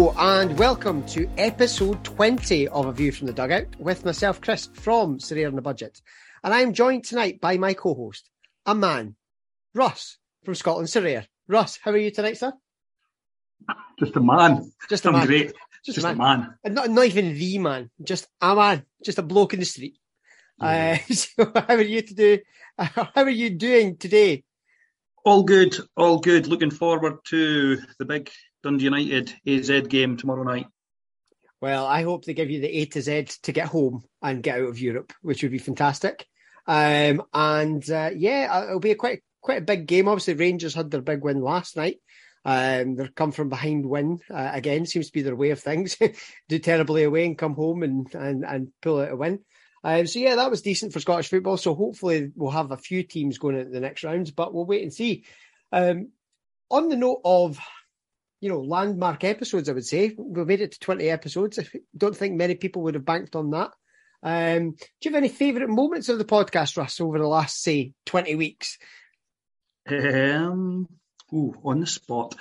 Hello and welcome to episode 20 of A View from the Dugout with myself, Chris, from Sorare on the Budget. And I'm joined tonight by my co host, a man, Russ from Scotland Sorare. Russ, how are you tonight, sir? Just a man. Just a I'm man. great. Just, a man. And not, not even the man, just a man, just a bloke in the street. Uh, so how are you to do? How are you doing today? All good. All good. Looking forward to the big Dundee United AZ game tomorrow night. Well, I hope they give you the A to Z to get home and get out of Europe, which would be fantastic. Um, and uh, yeah, uh, it'll be a quite quite a big game. Obviously, Rangers had their big win last night. Um, they're come from behind win uh, again. Seems to be their way of things. Do terribly away and come home and and and pull out a win. Um, so yeah, that was decent for Scottish football. So hopefully we'll have a few teams going into the next rounds, but we'll wait and see. Um, on the note of you know, landmark episodes, I would say. We've made it to 20 episodes. I don't think many people would have banked on that. Um, do you have any favourite moments of the podcast, Russ, over the last, say, 20 weeks? Um, ooh, on the spot.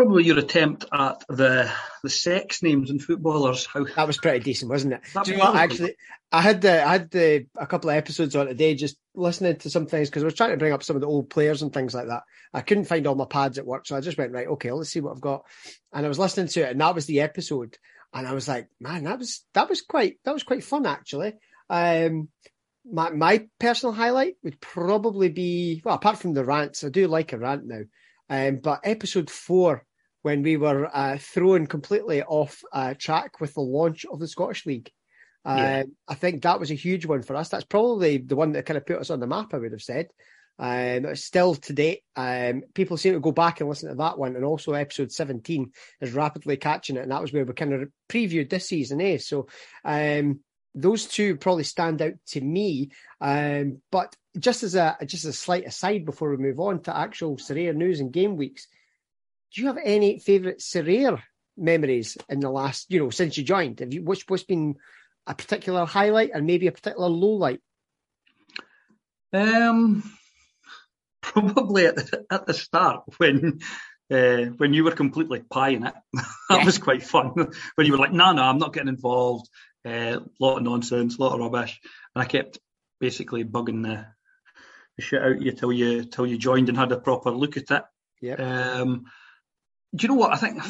Probably your attempt at the the sex names and footballers. How That was pretty decent, wasn't it? That Do you know what? Actually, I had the I had the a couple of episodes on today, just listening to some things because I was trying to bring up some of the old players and things like that. I couldn't find all my pads at work, so I just went right. Okay, let's see what I've got. And I was listening to it, and that was the episode. And I was like, man, that was that was quite that was quite fun actually. Um, my my personal highlight would probably be well, apart from the rants, I do like a rant now. Um, but episode four, when we were uh, thrown completely off uh, track with the launch of the Scottish League. Uh, Yeah. I think that was a huge one for us. That's probably the one that kind of put us on the map, I would have said. Um, still to date, um, people seem to go back and listen to that one, and also episode 17 is rapidly catching it, and that was where we kind of previewed this season, eh? So, um, those two probably stand out to me. Um, but just as a just a slight aside before we move on to actual Sorare news and game weeks, do you have any favourite Sorare memories in the last, you know, since you joined? Have you what's what's been a particular highlight and maybe a particular low light? Um, probably at the, at the start when uh, when you were completely pieing it. that Yeah. was quite fun. when you were like, no, no, I'm not getting involved. A lot of nonsense, a lot of rubbish, and I kept basically bugging the, the shit out of you till you till you joined and had a proper look at it. Yeah. Um, do you know what I think?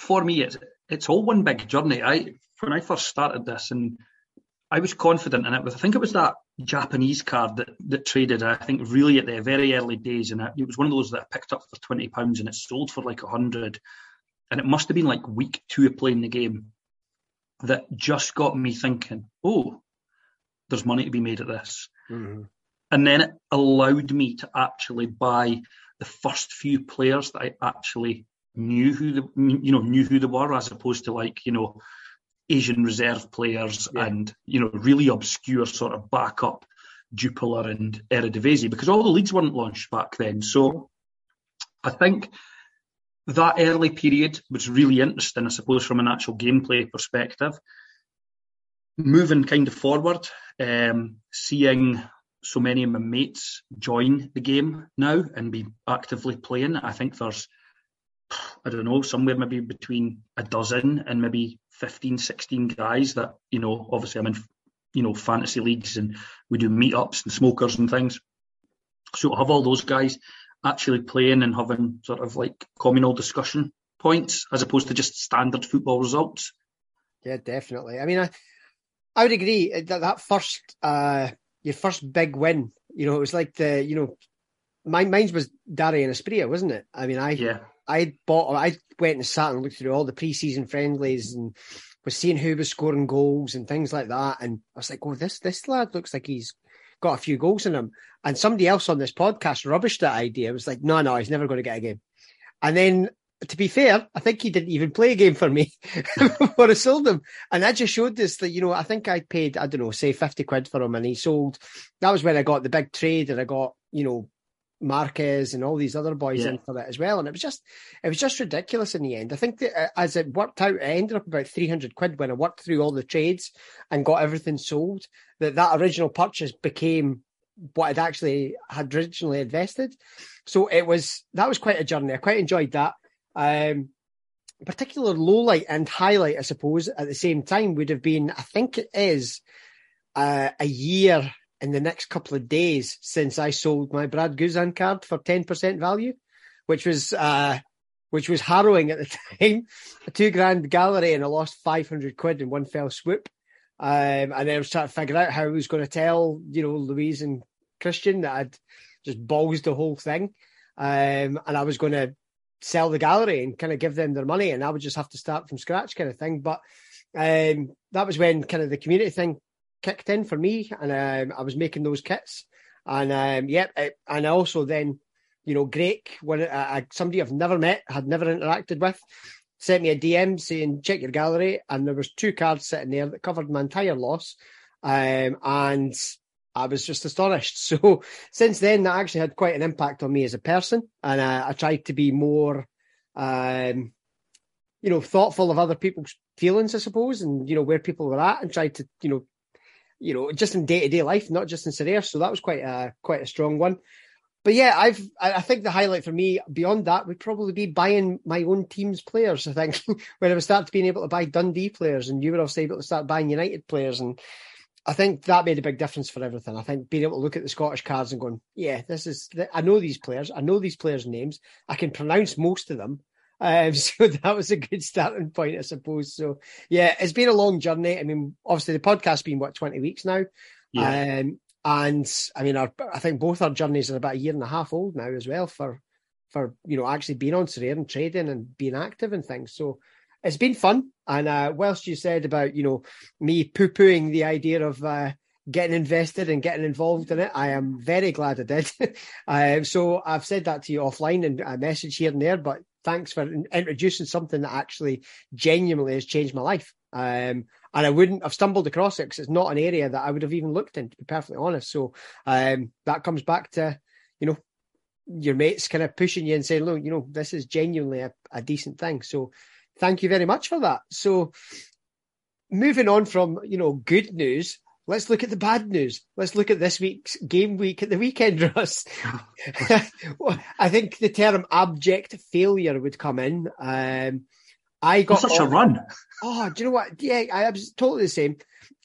For me, it's it's all one big journey. I when I first started this, and I was confident in it. But I think it was that Japanese card that that traded. I think really at the very early days, and it, it was one of those that I picked up for twenty pounds, and it sold for like a hundred. And it must have been like week two of playing the game that just got me thinking, oh, there's money to be made at this Mm-hmm. and then it allowed me to actually buy the first few players that I actually knew who the you know knew who they were, as opposed to like you know Asian reserve players Yeah. and you know really obscure sort of backup Jupiler and Eredivisie because all the leagues weren't launched back then. So I think that early period was really interesting, I suppose, from an actual gameplay perspective. Moving kind of forward, um, seeing so many of my mates join the game now and be actively playing. I think there's, I don't know, somewhere maybe between a dozen and maybe 15, 16 guys that, you know, obviously I'm in, you know, fantasy leagues and we do meetups and smokers and things. So to have all those guys actually playing and having sort of like communal discussion points as opposed to just standard football results. Yeah, definitely. I mean, I I would agree that that first uh your first big win, you know, it was like the you know, my mine was Dari and Espria, wasn't it? I mean, I Yeah. I bought I went and sat and looked through all the preseason friendlies and was seeing who was scoring goals and things like that, and I was like, oh, this this lad looks like he's got a few goals in him. And somebody else on this podcast rubbished that idea. It was like, no, no, he's never going to get a game. And then, to be fair, I think he didn't even play a game for me before I sold him. And that just showed us that, you know, I think I paid, I don't know, say 50 quid for him and he sold. That was when I got the big trade and I got, you know, Marquez and all these other boys Yeah. in for it as well. And it was just, it was just ridiculous in the end. I think that uh, as it worked out, I ended up about 300 quid when I worked through all the trades and got everything sold. That that original purchase became what I'd actually had originally invested. So it was, that was quite a journey. I quite enjoyed that. Um, particular low light and highlight, I suppose, at the same time would have been, I think it is uh, a year in the next couple of days since I sold my Brad Guzan card for 10% value, which was, uh, which was harrowing at the time. A two grand gallery and I lost 500 quid in one fell swoop. Um, and then I was trying to figure out how I was going to tell, you know, Louise and Christian that I'd just balls the whole thing. Um, and I was going to sell the gallery and kind of give them their money and I would just have to start from scratch kind of thing. But um, that was when kind of the community thing kicked in for me and um, I was making those kits. And um, yeah, and also then, you know, Greg, when somebody I've never met, had never interacted with, sent me a DM saying, check your gallery. And there was two cards sitting there that covered my entire loss. Um, and I was just astonished. So since then, that actually had quite an impact on me as a person, and uh, I tried to be more, um, you know, thoughtful of other people's feelings, I suppose, and you know where people were at, and tried to, you know, you know, just in day to day life, not just in Sorare. So that was quite a quite a strong one. But yeah, I've I think the highlight for me beyond that would probably be buying my own team's players. I think when I would start being able to buy Dundee players, and you were also able to start buying United players, and I think that made a big difference for everything. I think being able to look at the Scottish cards and going, yeah, this is, I know these players, I know these players' names, I can pronounce most of them. Um, so that was a good starting point, I suppose. So yeah, it's been a long journey. I mean, obviously the podcast's been what twenty weeks now, yeah. Um, and I mean, our, I think both our journeys are about a year and a half old now as well for for you know actually being on Sorare and trading and being active and things. So it's been fun. And uh, whilst you said about you know me poo pooing the idea of uh, getting invested and getting involved in it, I am very glad I did. um, so I've said that to you offline and a message here and there, but thanks for introducing something that actually genuinely has changed my life. Um, and I wouldn't have stumbled across it because it's not an area that I would have even looked in, to be perfectly honest. So um, that comes back to, you know, your mates kind of pushing you and saying, look, you know, this is genuinely a, a decent thing. So thank you very much for that. So moving on from, you know, good news, let's look at the bad news. Let's look at this week's game week at the weekend, Russ. I think the term abject failure would come in. Um, I got such a run. Oh, do you know what? Yeah, I was totally the same.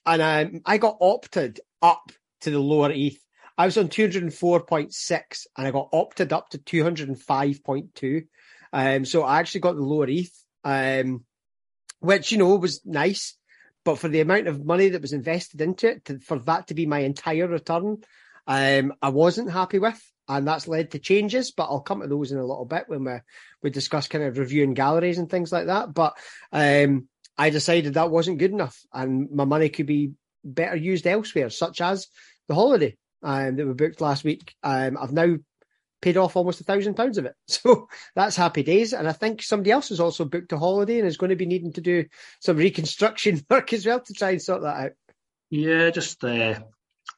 And um, I got opted up to the lower ETH. I was on 204.6 and I got opted up to 205.2. Um, so I actually got the lower ETH um, which you know was nice. But for the amount of money that was invested into it, to, for that to be my entire return, um, I wasn't happy with, and that's led to changes. But I'll come to those in a little bit when we we discuss kind of reviewing galleries and things like that. But um, I decided that wasn't good enough, and my money could be better used elsewhere, such as the holiday um, that we booked last week. Um, I've now paid off almost a thousand pounds of it. So that's happy days. And I think somebody else has also booked a holiday and is going to be needing to do some reconstruction work as well to try and sort that out. Yeah, just uh,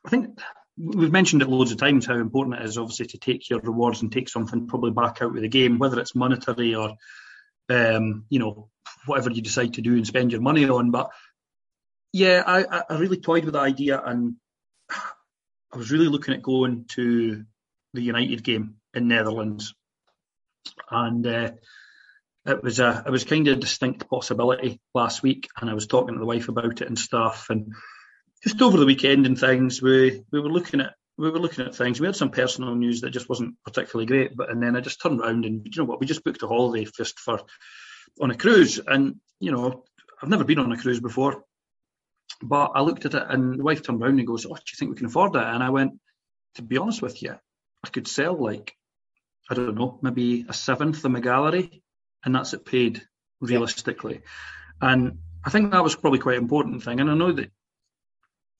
I think we've mentioned it loads of times how important it is, obviously, to take your rewards and take something probably back out with the game, whether it's monetary or um, you know whatever you decide to do and spend your money on. But yeah, I, I really toyed with the idea and I was really looking at going to the United game in Netherlands, and uh, it was a it was kind of a distinct possibility last week, and I was talking to the wife about it and stuff, and just over the weekend and things, we we were looking at we were looking at things. We had some personal news that just wasn't particularly great, but and then I just turned around and you know what, we just booked a holiday just for on a cruise, and you know I've never been on a cruise before, but I looked at it and the wife turned around and goes, "Oh, do you think we can afford that?" And I went, "To be honest with you, I could sell like, I don't know, maybe a seventh of my gallery, and that's it paid realistically. And I think that was probably quite an important thing. And I know that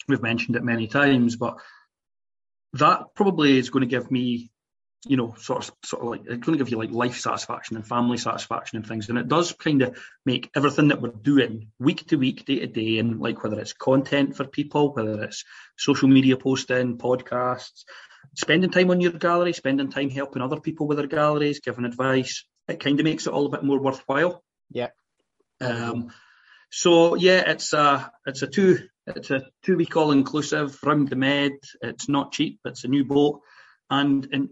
we've mentioned it many times, but that probably is going to give me, you know, sort of, sort of like it's going to give you like life satisfaction and family satisfaction and things. And it does kind of make everything that we're doing week to week, day to day, and like whether it's content for people, whether it's social media posting, podcasts, spending time on your gallery, spending time helping other people with their galleries, giving advice, it kind of makes it all a bit more worthwhile. Yeah. Um, so yeah, it's a it's a two it's a two week all inclusive round the med. It's not cheap. It's a new boat, and in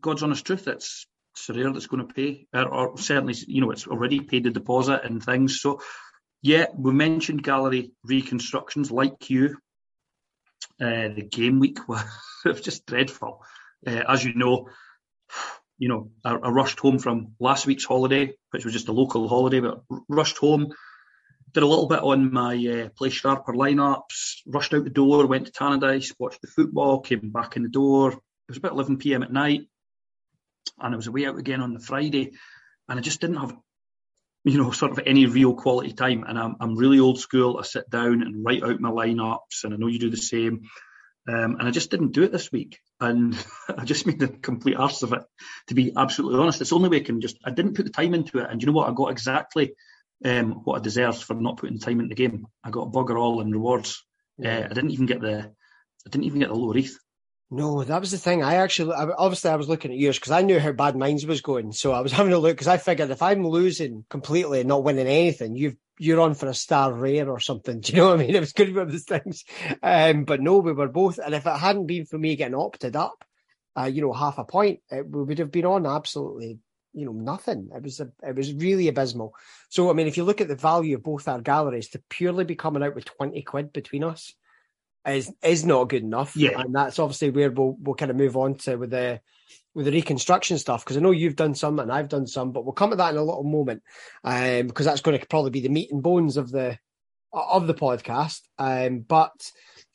God's honest truth, it's Sorare that's going to pay, or, or, certainly, you know, it's already paid the deposit and things. So, yeah, we mentioned gallery reconstructions like you. Uh, the game week was just dreadful. Uh, as you know, you know, I, I, rushed home from last week's holiday, which was just a local holiday, but rushed home, did a little bit on my uh, play sharper lineups, rushed out the door, went to Tannadice, watched the football, came back in the door. It was about 11 p.m. at night, and I was away out again on the Friday, and I just didn't have, you know, sort of any real quality time. And I'm, I'm really old school. I sit down and write out my lineups, and I know you do the same. Um, and I just didn't do it this week. And I just made a complete arse of it, to be absolutely honest. It's the only way I can just, I didn't put the time into it. And you know what? I got exactly um, what I deserved for not putting the time into the game. I got a bugger all in rewards. Uh, I didn't even get the, I didn't even get the low ETH. No, that was the thing. I actually, obviously, I was looking at yours because I knew how bad mine's was going. So I was having a look because I figured if I'm losing completely and not winning anything, you've you're on for a star rare or something. Do you know what I mean? It was good one of those things. Um, but no, we were both. And if it hadn't been for me getting opted up, uh, you know, half a point, it, we would have been on absolutely, you know, nothing. It was a, it was really abysmal. So I mean, if you look at the value of both our galleries, to purely be coming out with twenty quid between us is is not good enough. Yeah, and that's obviously where we'll we'll kind of move on to with the with the reconstruction stuff because I know you've done some and I've done some, but we'll come to that in a little moment um, because that's going to probably be the meat and bones of the of the podcast. Um, but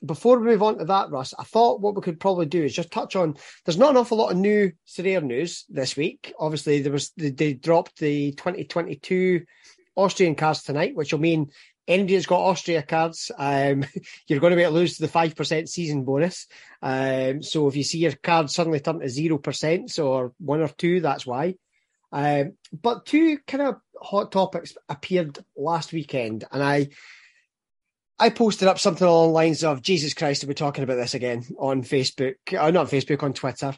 before we move on to that, Russ, I thought what we could probably do is just touch on. There's not an awful lot of new Sorare news this week. Obviously, there was they dropped the 2022 Austrian cards tonight, which will mean that's got Austria cards, um, you're going to be able to lose the 5% season bonus. Um, so if you see your card suddenly turn to 0% or one or two, that's why. Um, but two kind of hot topics appeared last weekend, and I I posted up something along the lines of Jesus Christ, we're talking about this again on Facebook, or uh, not Facebook, on Twitter.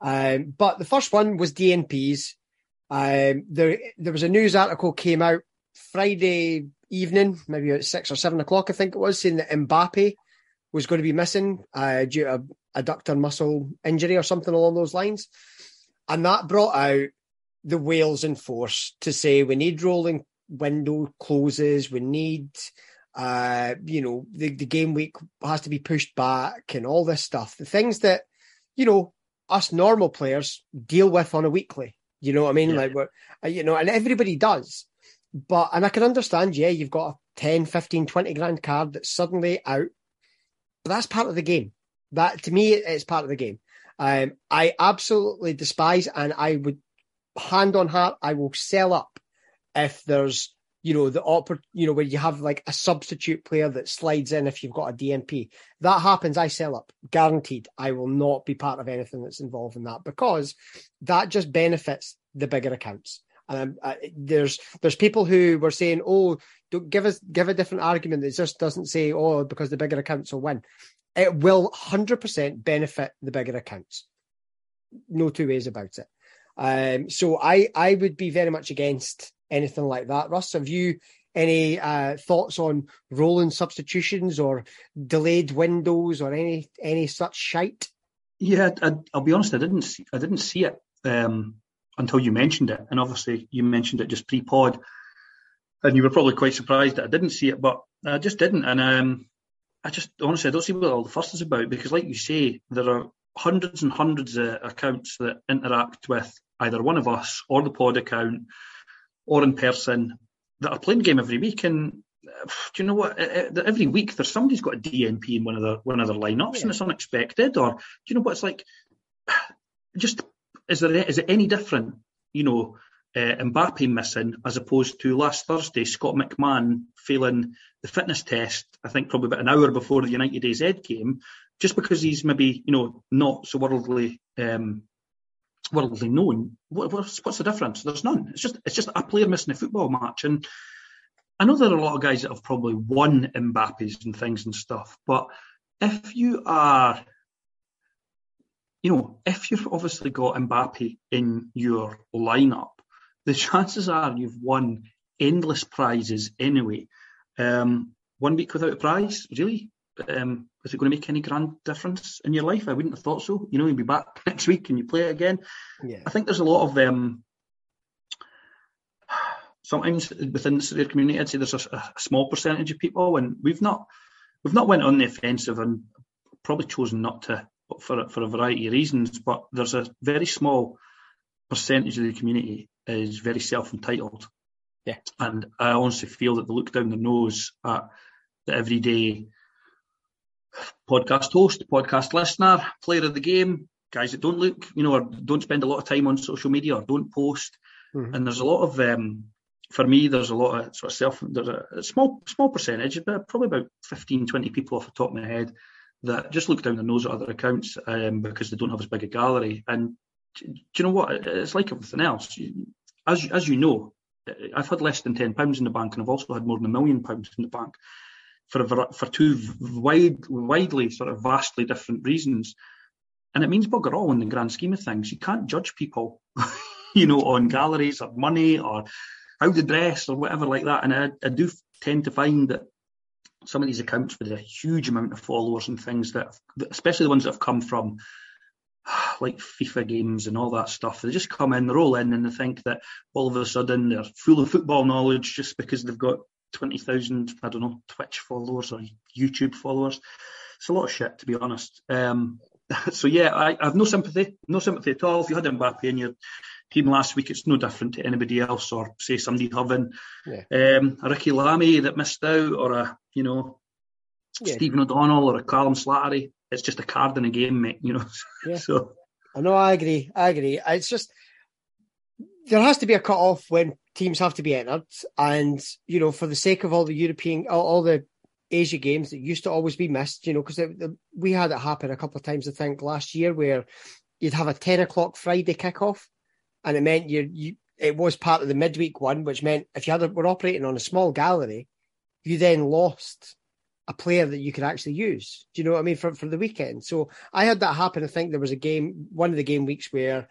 Um, but the first one was DNPs. Um, there, there was a news article came out Friday evening, maybe at six or seven o'clock, I think it was, saying that Mbappe was going to be missing uh, due to a adductor muscle injury or something along those lines. And that brought out the whales in force to say we need rolling window closes, we need, uh, you know, the, the game week has to be pushed back and all this stuff. The things that, you know, us normal players deal with on a weekly. You know what I mean? Yeah. Like, we're, uh, you know, and everybody does. But, and I can understand, yeah, you've got a 10, 15, 20 grand card that's suddenly out. But that's part of the game. That, to me, it's part of the game. Um, I absolutely despise, and I would, hand on heart, I will sell up if there's, you know, the oppor- you know, where you have like a substitute player that slides in if you've got a DNP. That happens, I sell up. Guaranteed. I will not be part of anything that's involved in that because that just benefits the bigger accounts. Um, uh, there's there's people who were saying, "Oh, don't give us give a different argument that just doesn't say, oh, because the bigger accounts will win." It will hundred percent benefit the bigger accounts. No two ways about it. Um, so I I would be very much against anything like that. Russ, have you any uh, thoughts on rolling substitutions or delayed windows or any any such shite? Yeah, I, will be honest. I didn't see, I didn't see it. Um, until you mentioned it. And obviously, you mentioned it just pre pod. And you were probably quite surprised that I didn't see it, but I just didn't. And um, I just honestly, I don't see what all the fuss is about because, like you say, there are hundreds and hundreds of accounts that interact with either one of us or the pod account or in person that are playing the game every week. And do you know what? Every week there's somebody's got a DNP in one of their one of their lineups, yeah. and it's unexpected. Or do you know what? It's like just is there is it any different? You know, uh, Mbappe missing as opposed to last Thursday, Scott McMahon failing the fitness test. I think probably about an hour before the United AZ game, just because he's maybe you know not so worldly um, worldly known. What, what's, what's the difference? There's none. It's just it's just a player missing a football match, and I know there are a lot of guys that have probably won Mbappe's and things and stuff, but if you are you know, if you've obviously got Mbappe in your lineup, the chances are you've won endless prizes anyway. Um, one week without a prize, really? um, is it going to make any grand difference in your life? I wouldn't have thought so. You know, you'll be back next week and you play it again. Yeah. I think there's a lot of um, sometimes within the Sorare community, I'd say there's a, a, small percentage of people, and we've not we've not went on the offensive and probably chosen not to for for a variety of reasons. But there's a very small percentage of the community is very self entitled. Yeah. And I honestly feel that they look down their nose at the everyday podcast host, podcast listener, player of the game, guys that don't look, you know, or don't spend a lot of time on social media or don't post. Mhm. And there's a lot of, um, for me, there's a lot of sort of self, there's a, a small small percentage, but probably about 15, 20 people off the top of my head that just look down their nose at other accounts um, because they don't have as big a gallery. And do you know what? It's like everything else. As as you know, I've had less than ten pounds in the bank, and I've also had more than a million pounds in the bank for a, for two wide, widely sort of vastly different reasons. And it means bugger all in the grand scheme of things. You can't judge people, you know, on galleries or money or how they dress or whatever like that. And I, I do tend to find that some of these accounts with a huge amount of followers and things that, especially the ones that have come from like FIFA games and all that stuff. They just come in, they roll in, and they think that all of a sudden they're full of football knowledge just because they've got 20,000, I don't know, Twitch followers or YouTube followers. It's a lot of shit, to be honest. Um, so, yeah, I, I, have no sympathy, no sympathy at all. If you had Mbappe in your team last week, it's no different to anybody else, or say somebody having yeah. um, a Ricky Lamy that missed out, or a, you know, Yeah. Stephen O'Donnell or a Callum Slattery. It's just a card in a game, mate, you know. Yeah. so, I know, I agree. I agree. It's just there has to be a cut off when teams have to be entered, and you know, for the sake of all the European, all, all the Asia games that used to always be missed, you know, because we had it happen a couple of times. I think last year where you'd have a ten o'clock Friday kickoff, and it meant you you it was part of the midweek one, which meant if you had a, were operating on a small gallery, you then lost a player that you could actually use. Do you know what I mean for for the weekend? So I had that happen. I think there was a game, one of the game weeks where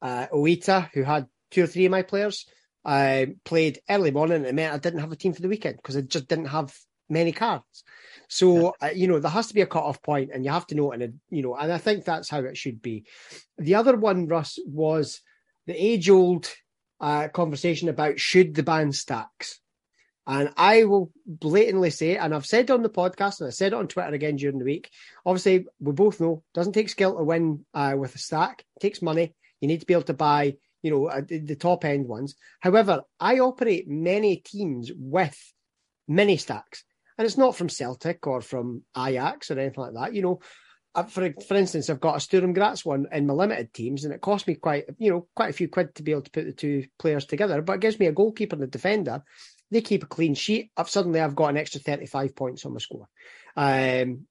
uh, Oita, who had two or three of my players, uh, played early morning, and it meant I didn't have a team for the weekend because I just didn't have many cards. So uh, you know there has to be a cut off point, and you have to know. And you know, and I think that's how it should be. The other one, Russ, was the age old uh, conversation about should the ban stacks. And I will blatantly say, and I've said on the podcast, and I said it on Twitter again during the week. Obviously, we both know doesn't take skill to win uh, with a stack. It takes money. You need to be able to buy, you know, uh, the top end ones. However, I operate many teams with mini stacks, and it's not from Celtic or from Ajax or anything like that. You know, for for instance, I've got a Sturm Graz one in my limited teams, and it cost me quite, you know, quite a few quid to be able to put the two players together. But it gives me a goalkeeper and a defender they keep a clean sheet. I've suddenly I've got an extra 35 points on my score. Um,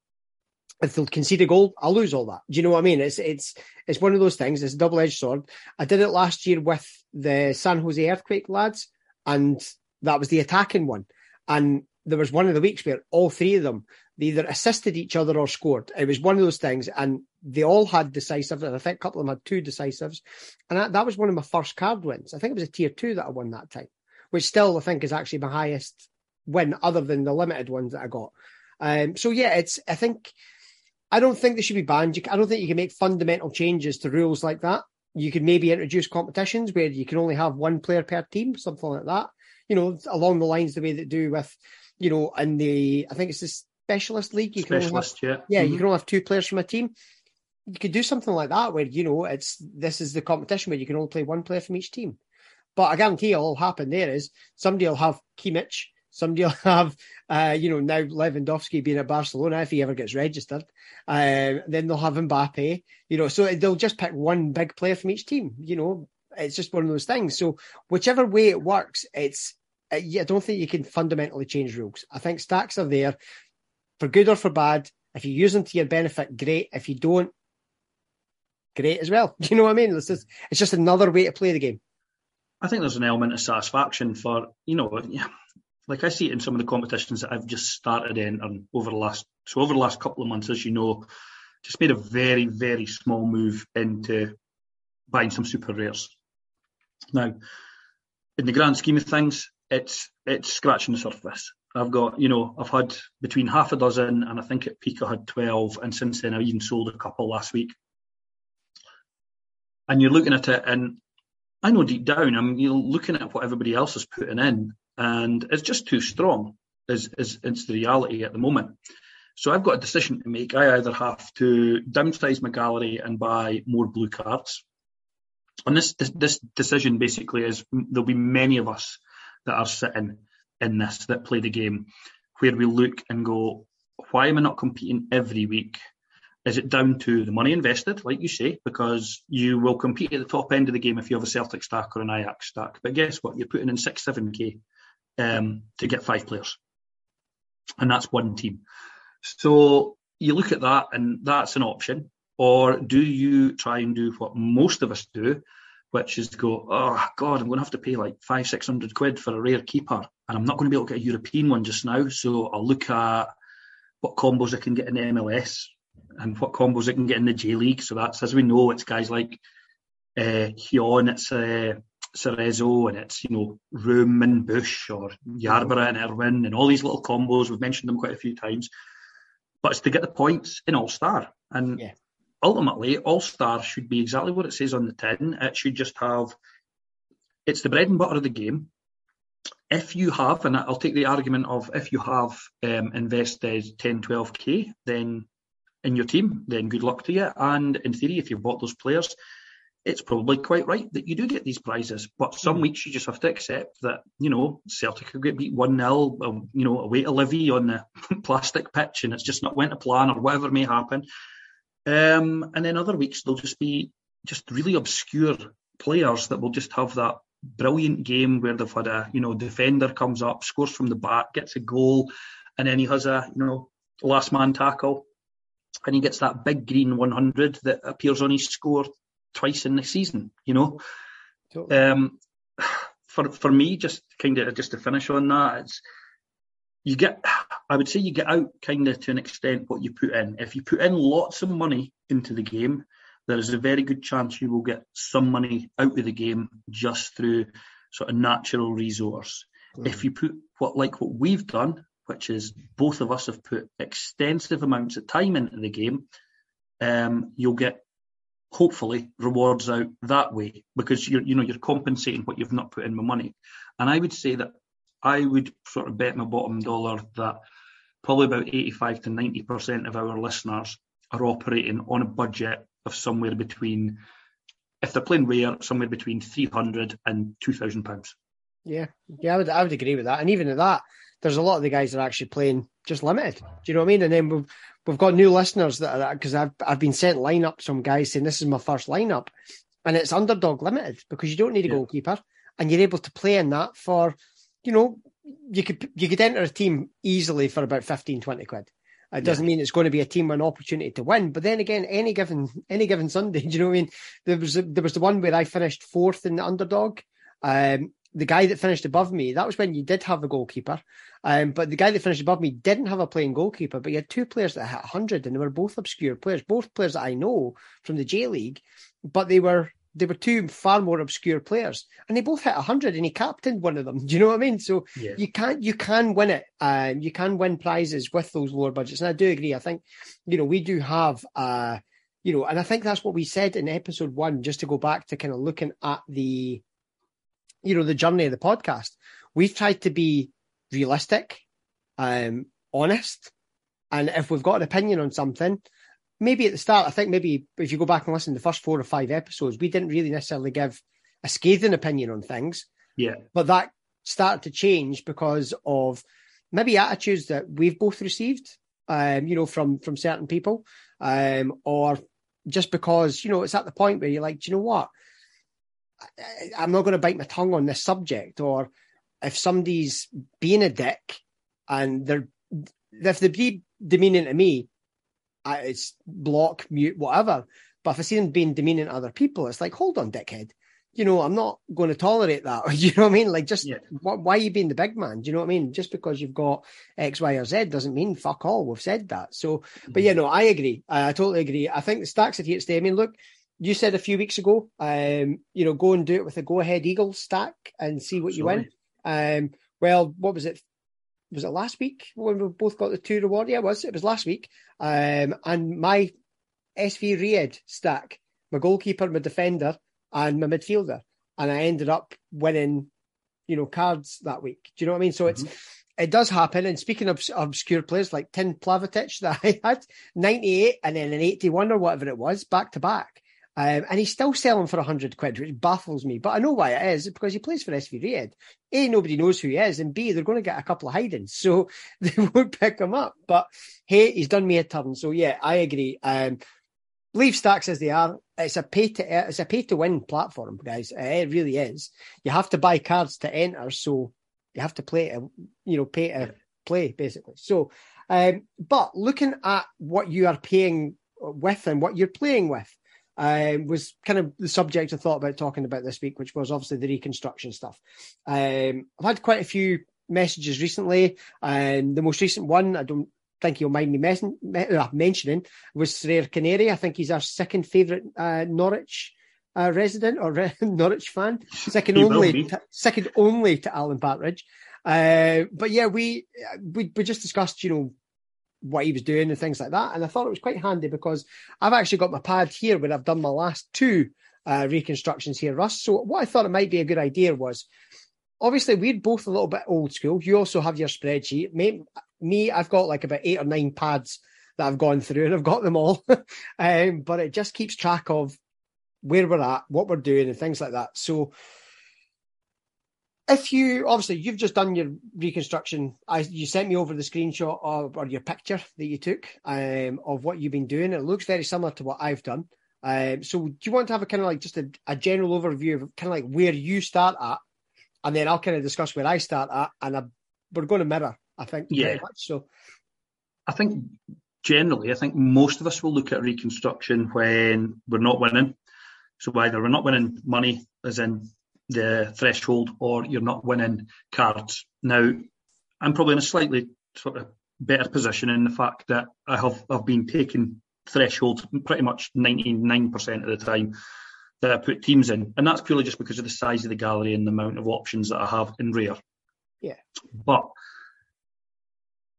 if they'll concede a goal, I'll lose all that. Do you know what I mean? It's it's it's one of those things. It's a double edged sword. I did it last year with the San Jose Earthquake lads, and that was the attacking one. And there was one of the weeks where all three of them they either assisted each other or scored. It was one of those things, and they all had decisive. And I think a couple of them had two decisives, and that, that was one of my first card wins. I think it was a tier two that I won that time which still I think is actually my highest win, other than the limited ones that I got. Um, so yeah, it's I think I don't think they should be banned. I don't think you can make fundamental changes to rules like that. You could maybe introduce competitions where you can only have one player per team, something like that. You know, along the lines the way they do with, you know, in the I think it's the specialist league. You can specialist, only have, yeah, yeah, mm-hmm. you can only have two players from a team. You could do something like that where you know it's this is the competition where you can only play one player from each team. But I guarantee all will happen there is somebody will have Kimmich, somebody will have, uh, you know, now Lewandowski being at Barcelona if he ever gets registered. Um, then they'll have Mbappe, you know, so they'll just pick one big player from each team. You know, it's just one of those things. So whichever way it works, it's, uh, I don't think you can fundamentally change rules. I think stacks are there for good or for bad. If you use them to your benefit, great. If you don't, great as well. Do you know what I mean? It's just, it's just another way to play the game. I think there's an element of satisfaction for, you know, like I see it in some of the competitions that I've just started entering over the last, so over the last couple of months, as you know, just made a very, very small move into buying some super rares. Now, in the grand scheme of things, it's it's scratching the surface. I've got, you know, I've had between half a dozen and I think at peak I had 12. And since then, I even sold a couple last week. And you're looking at it, and I know deep down, I'm you know, looking at what everybody else is putting in, and it's just too strong, is, is, it's the reality at the moment. So I've got a decision to make. I either have to downsize my gallery and buy more blue cards. And this, this, this decision basically is there'll be many of us that are sitting in this that play the game where we look and go, why am I not competing every week? Is it down to the money invested, like you say, because you will compete at the top end of the game if you have a Celtic stack or an Ajax stack? But guess what? You're putting in six, seven k um, to get five players, and that's one team. So you look at that, and that's an option. Or do you try and do what most of us do, which is to go, oh God, I'm going to have to pay like five, six hundred quid for a rare keeper, and I'm not going to be able to get a European one just now. So I'll look at what combos I can get in the MLS and what combos I can get in the J League. So that's as we know, it's guys like uh, Hyon, it's uh, Cerezo, and it's you know Room and Bush or Yarbrough and Irwin, and all these little combos. We've mentioned them quite a few times, but it's to get the points in All Star and. Yeah ultimately, All Star should be exactly what it says on the tin. It should just have it's the bread and butter of the game. If you have, and I'll take the argument of if you have um, invested 10, 12k, then in your team, then good luck to you. And in theory, if you've bought those players, it's probably quite right that you do get these prizes. But some mm. weeks you just have to accept that, you know, Celtic could get beat 1 0, um, you know, away to Livy on the plastic pitch and it's just not went to plan or whatever may happen. Um, and then other weeks they'll just be just really obscure players that will just have that brilliant game where they've had a you know defender comes up, scores from the back, gets a goal, and then he has a you know last man tackle, and he gets that big green 100 that appears on his score twice in the season. You know, totally. um, for for me, just kind of just to finish on that, it's you get I would say you get out kind of to an extent what you put in. If you put in lots of money into the game, there is a very good chance you will get some money out of the game just through sort of natural resource. Mm. If you put what like what we've done, which is both of us have put extensive amounts of time into the game, um, you'll get hopefully rewards out that way because you're you know you're compensating what you've not put in the money. And I would say that I would sort of bet my bottom dollar that probably about 85 to 90% of our listeners are operating on a budget of somewhere between, if they're playing rare, somewhere between 300 and 2,000 pounds. Yeah, yeah, I would, I would agree with that. And even at that, there's a lot of the guys that are actually playing just limited. Do you know what I mean? And then we've we've got new listeners that because I've I've been sent lineups from guys saying this is my first lineup, and it's underdog limited because you don't need a yeah. goalkeeper and you're able to play in that for you know, you could you could enter a team easily for about 15, 20 quid. It doesn't yeah. mean it's going to be a team with an opportunity to win, but then again, any given any given Sunday, do you know what I mean? There was a, there was the one where I finished fourth in the underdog. Um, the guy that finished above me, that was when you did have a goalkeeper. Um, but the guy that finished above me didn't have a playing goalkeeper, but you had two players that hit 100, and they were both obscure players, both players that I know from the J League, but they were they were two far more obscure players, and they both hit hundred, and he captained one of them. Do you know what I mean? So yeah. you can you can win it, and um, you can win prizes with those lower budgets. And I do agree. I think you know we do have, uh, you know, and I think that's what we said in episode one. Just to go back to kind of looking at the, you know, the journey of the podcast. We've tried to be realistic, um, honest, and if we've got an opinion on something, maybe at the start, I think maybe if you go back and listen to the first four or five episodes, we didn't really necessarily give a scathing opinion on things. Yeah. But that started to change because of maybe attitudes that we've both received, um, you know, from from certain people, um, or just because you know it's at the point where you're like, do you know what? I, I'm not going to bite my tongue on this subject, or if somebody's being a dick and they're if they be demeaning to me, it's block, mute, whatever. But if I see them being demeaning to other people, it's like, hold on, dickhead. You know, I'm not going to tolerate that. you know what I mean? Like, just yeah. why, why, are you being the big man? Do you know what I mean? Just because you've got X, Y, or Z doesn't mean fuck all. We've said that. So, mm-hmm. but yeah, no, I agree. I, I totally agree. I think the stacks are here to stay. I mean, look, you said a few weeks ago, um, you know, go and do it with a go ahead Eagles stack and see what Sorry. you win. Um, well, what was it? Was it last week when we both got the two reward? Yeah, it was. It was last week. Um, and my SV Ried stack, my goalkeeper, my defender, and my midfielder, and I ended up winning, you know, cards that week. Do you know what I mean? So mm-hmm. it's it does happen. And speaking of obscure players like Tin Plavotic that I had, 98 and then an 81 or whatever it was, back to back. Um, and he's still selling for 100 quid, which baffles me. But I know why it is, because he plays for SV Ried. A, nobody knows who he is, and B, they're going to get a couple of hidings, so they won't pick him up. But hey, he's done me a turn. So yeah, I agree. Um, leave stacks as they are. It's a pay to it's a pay to win platform, guys. It really is. You have to buy cards to enter, so you have to play to, you know, pay to play basically. So, um, but looking at what you are paying with and what you're playing with, um, was kind of the subject I thought about talking about this week, which was obviously the reconstruction stuff. Um, I've had quite a few messages recently, and the most recent one, I don't think you'll mind me mes- uh, mentioning, was Sorare Canary. I think he's our second favourite uh, Norwich uh, resident or re- Norwich fan, second he only, to, second only to Alan Partridge. Uh, but yeah, we, we we just discussed, you know, what he was doing and things like that. And I thought it was quite handy because I've actually got my pad here where I've done my last two uh, reconstructions here, Russ. So what I thought it might be a good idea was obviously we're both a little bit old school. You also have your spreadsheet. Me, me I've got like about eight or nine pads that I've gone through and I've got them all. um, but it just keeps track of where we're at, what we're doing, and things like that. So if you obviously you've just done your reconstruction, I you sent me over the screenshot of or your picture that you took um, of what you've been doing. It looks very similar to what I've done. Um, so do you want to have a kind of like just a, a general overview of kind of like where you start at, and then I'll kind of discuss where I start at, and I, we're going to mirror, I think. Yeah. So I think generally, I think most of us will look at reconstruction when we're not winning. So either we're not winning money, as in the threshold or you're not winning cards. Now, I'm probably in a slightly sort of better position in the fact that I have I've been taking threshold pretty much 99% of the time that I put teams in. And that's purely just because of the size of the gallery and the amount of options that I have in rare. Yeah. But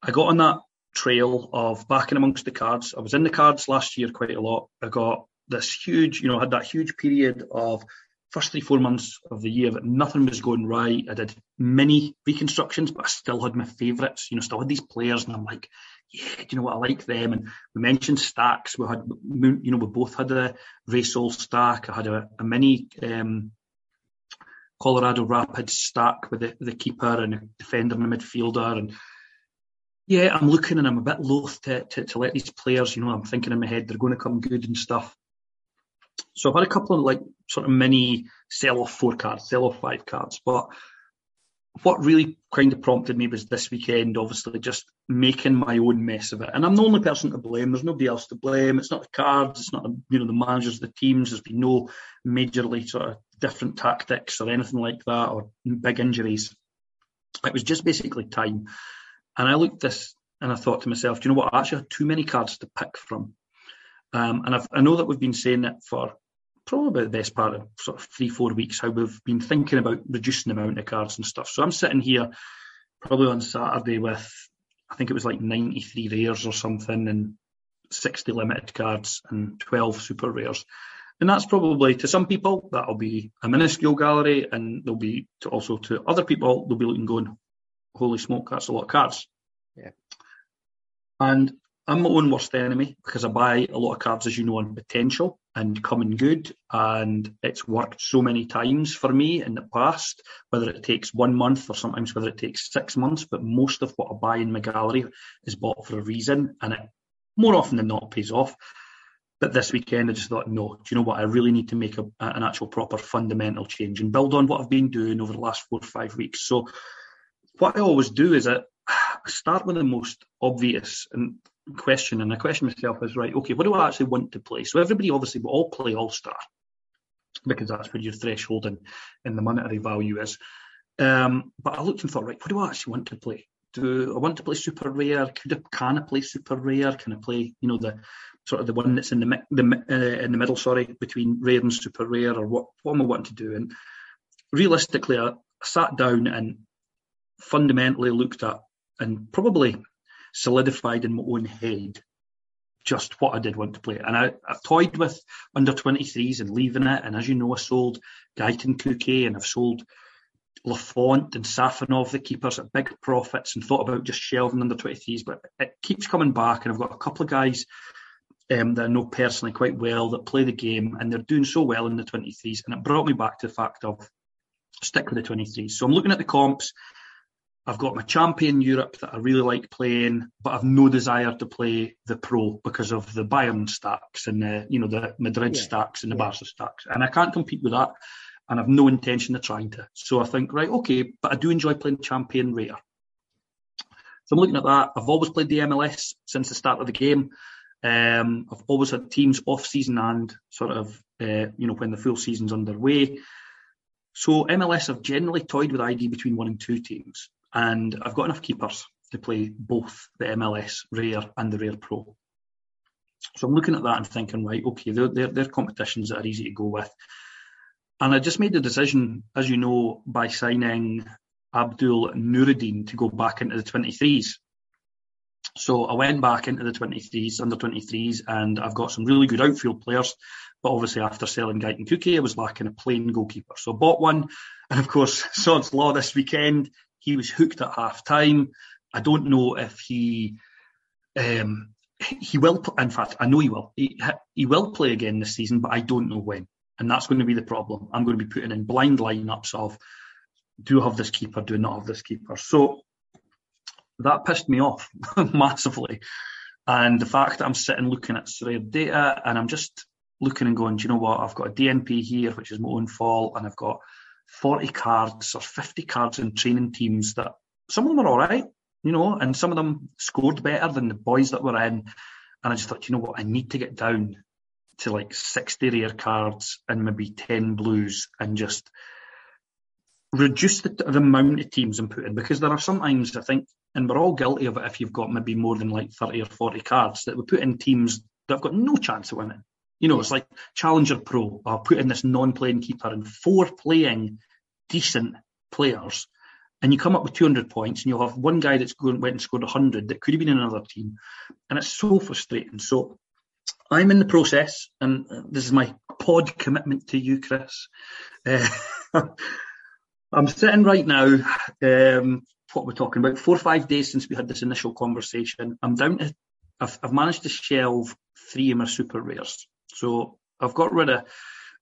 I got on that trail of backing amongst the cards. I was in the cards last year quite a lot. I got this huge, you know, I had that huge period of first three, four months of the year that nothing was going right. I did many reconstructions, but I still had my favourites, you know, still had these players. And I'm like, yeah, do you know what? I like them. And we mentioned stacks. We had, you know, we both had a Racel stack. I had a, a mini um, Colorado Rapids stack with the, the keeper and a defender and a midfielder. And yeah, I'm looking and I'm a bit loath to, to, to let these players, you know, I'm thinking in my head they're going to come good and stuff. So I've had a couple of like sort of mini sell off four cards, sell off five cards. But what really kind of prompted me was this weekend, obviously, just making my own mess of it. And I'm the only person to blame. There's nobody else to blame. It's not the cards. It's not the, you know the managers, the teams. There's been no majorly sort of different tactics or anything like that, or big injuries. It was just basically time. And I looked this and I thought to myself, do you know what? I actually had too many cards to pick from. Um, and I've, i know that we've been saying it for probably the best part of sort of three, four weeks, how we've been thinking about reducing the amount of cards and stuff. So I'm sitting here probably on Saturday with, I think it was like 93 rares or something and 60 limited cards and 12 super rares. And that's probably to some people that'll be a minuscule gallery, and there'll be to also to other people they'll be looking going, holy smoke, that's a lot of cards. Yeah. And I'm my own worst enemy because I buy a lot of cards, as you know, on potential and coming good. And it's worked so many times for me in the past, whether it takes one month or sometimes whether it takes six months. But most of what I buy in my gallery is bought for a reason and it more often than not pays off. But this weekend, I just thought, no, do you know what? I really need to make a, an actual proper fundamental change and build on what I've been doing over the last four or five weeks. So, what I always do is I start with the most obvious and question, and I question myself is right. Okay, what do I actually want to play? So everybody obviously will all play All Star because that's where your threshold and, and the monetary value is. Um, but I looked and thought, right, what do I actually want to play? Do I want to play super rare? Could I, can I play super rare? Can I play, you know, the sort of the one that's in the the uh, in the middle, sorry, between rare and super rare, or what? What am I wanting to do? And realistically, I, I sat down and fundamentally looked at and probably solidified in my own head just what I did want to play. And I, I toyed with under 23s and leaving it. And as you know, I sold Gaëtan Coucke and I've sold Lafont and Safonov, the keepers, at big profits and thought about just shelving under 23s. But it keeps coming back. And I've got a couple of guys um, that I know personally quite well that play the game and they're doing so well in the 23s. And it brought me back to the fact of stick with the 23s. So I'm looking at the comps I've got my champion Europe that I really like playing, but I've no desire to play the pro because of the Bayern stacks and the you know the Madrid yeah. stacks and the yeah. Barca stacks, and I can't compete with that, and I've no intention of trying to. So I think right, okay, but I do enjoy playing champion rare. So I'm looking at that. I've always played the MLS since the start of the game. Um, I've always had teams off season and sort of uh, you know when the full season's underway. So MLS have generally toyed with ID between one and two teams and I've got enough keepers to play both the MLS Rare and the Rare Pro. So I'm looking at that and thinking, right, okay, they're, they're, they're competitions that are easy to go with. And I just made the decision, as you know, by signing Abdul Nuruddin to go back into the 23s. So I went back into the 23s, under 23s, and I've got some really good outfield players. But obviously, after selling Gaëtan Coucke, I was lacking a plain goalkeeper. So I bought one. And of course, Sod's Law this weekend, he was hooked at half time. I don't know if he um, he will. In fact, I know he will. He, he will play again this season, but I don't know when. And that's going to be the problem. I'm going to be putting in blind lineups of do I have this keeper, do I not have this keeper. So that pissed me off massively. And the fact that I'm sitting looking at Sorare data and I'm just looking and going, do you know what? I've got a DNP here, which is my own fault, and I've got 40 cards or 50 cards in training teams that some of them are all right, you know, and some of them scored better than the boys that were in. And I just thought, you know what, I need to get down to like 60 rare cards and maybe 10 blues and just reduce the, the amount of teams I'm putting because there are sometimes I think, and we're all guilty of it if you've got maybe more than like 30 or 40 cards that we put in teams that have got no chance of winning. You know, it's like Challenger Pro or put in this non-playing keeper and four playing decent players, and you come up with 200 points, and you'll have one guy that's going went and scored 100 that could have been in another team, and it's so frustrating. So I'm in the process, and this is my pod commitment to you, Chris. Uh, I'm sitting right now. Um, what we're talking about, four or five days since we had this initial conversation. I'm down to, I've, I've managed to shelve three of my super rares. So I've got rid of,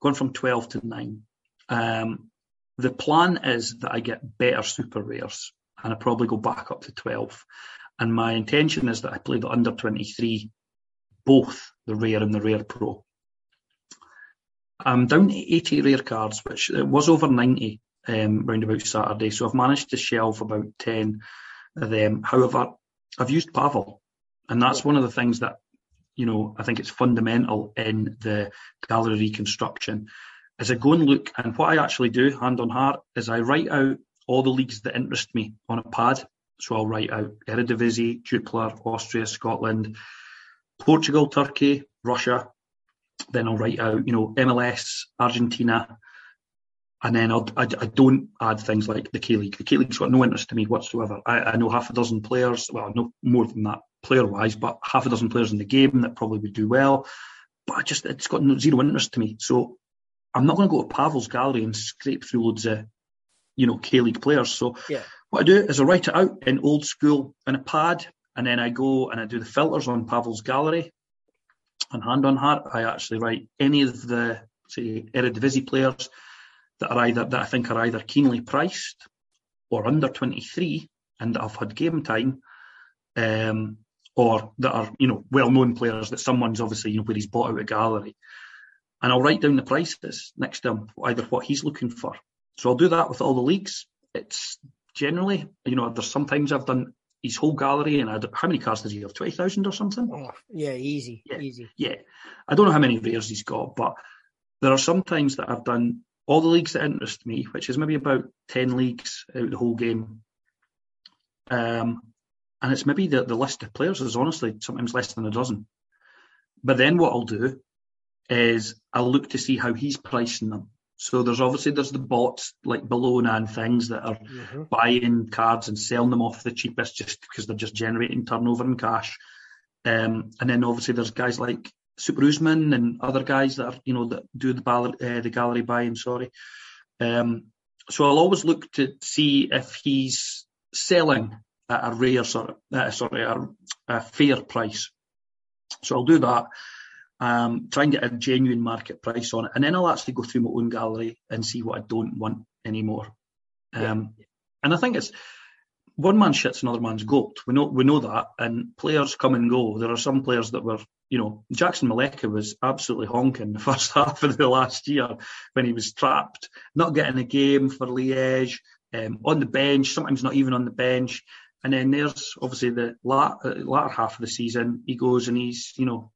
gone from 12 to 9. Um, the plan is that I get better super rares and I probably go back up to 12. And my intention is that I play the under 23, both the rare and the rare pro. I'm down to 80 rare cards, which was over 90 um, round about Saturday. So I've managed to shelve about 10 of them. However, I've used Pavel, and that's one of the things that you know, I think it's fundamental in the gallery reconstruction. As I go and look, and what I actually do, hand on heart, is I write out all the leagues that interest me on a pad. So I'll write out Eredivisie, Jupiler, Austria, Scotland, Portugal, Turkey, Russia. Then I'll write out, you know, MLS, Argentina, and then I'll, I, I don't add things like the K League. The K League's got no interest to me whatsoever. I, I know half a dozen players, well, no more than that, player wise, but half a dozen players in the game that probably would do well. But I just it's got zero interest to me. So I'm not going to go to Pavel's gallery and scrape through loads of you know K League players. So yeah. what I do is I write it out in old school in a pad, and then I go and I do the filters on Pavel's gallery. And hand on heart, I actually write any of the say Eredivisie players that are either that I think are either keenly priced or under 23 and I've had game time. Um, or that are you know well-known players that someone's obviously you know where he's bought out a gallery, and I'll write down the prices next to him, either what he's looking for. So I'll do that with all the leagues. It's generally you know there's sometimes I've done his whole gallery and I how many cards does he have? Twenty thousand or something? Oh, yeah, easy, yeah, easy. Yeah, I don't know how many rares he's got, but there are some times that I've done all the leagues that interest me, which is maybe about ten leagues out the whole game. Um, and it's maybe the, the list of players is honestly sometimes less than a dozen. But then what I'll do is I'll look to see how he's pricing them. So there's obviously there's the bots like Bellona and things that are mm-hmm. buying cards and selling them off the cheapest just because they're just generating turnover and cash. Um, and then obviously there's guys like Super Usman and other guys that are you know that do the uh, the gallery buying. Sorry. Um, so I'll always look to see if he's selling at a rare sort of uh, sorry a, a fair price. So I'll do that um, try and get a genuine market price on it, and then I'll actually go through my own gallery and see what I don't want anymore. Um, yeah. And I think it's one man shits another man's goat. We know we know that, and players come and go. There are some players that were, you know, Jackson Muleka was absolutely honking the first half of the last year when he was trapped, not getting a game for Liège, um, on the bench, sometimes not even on the bench. And then there's obviously the latter, latter half of the season. He goes and he's, you know,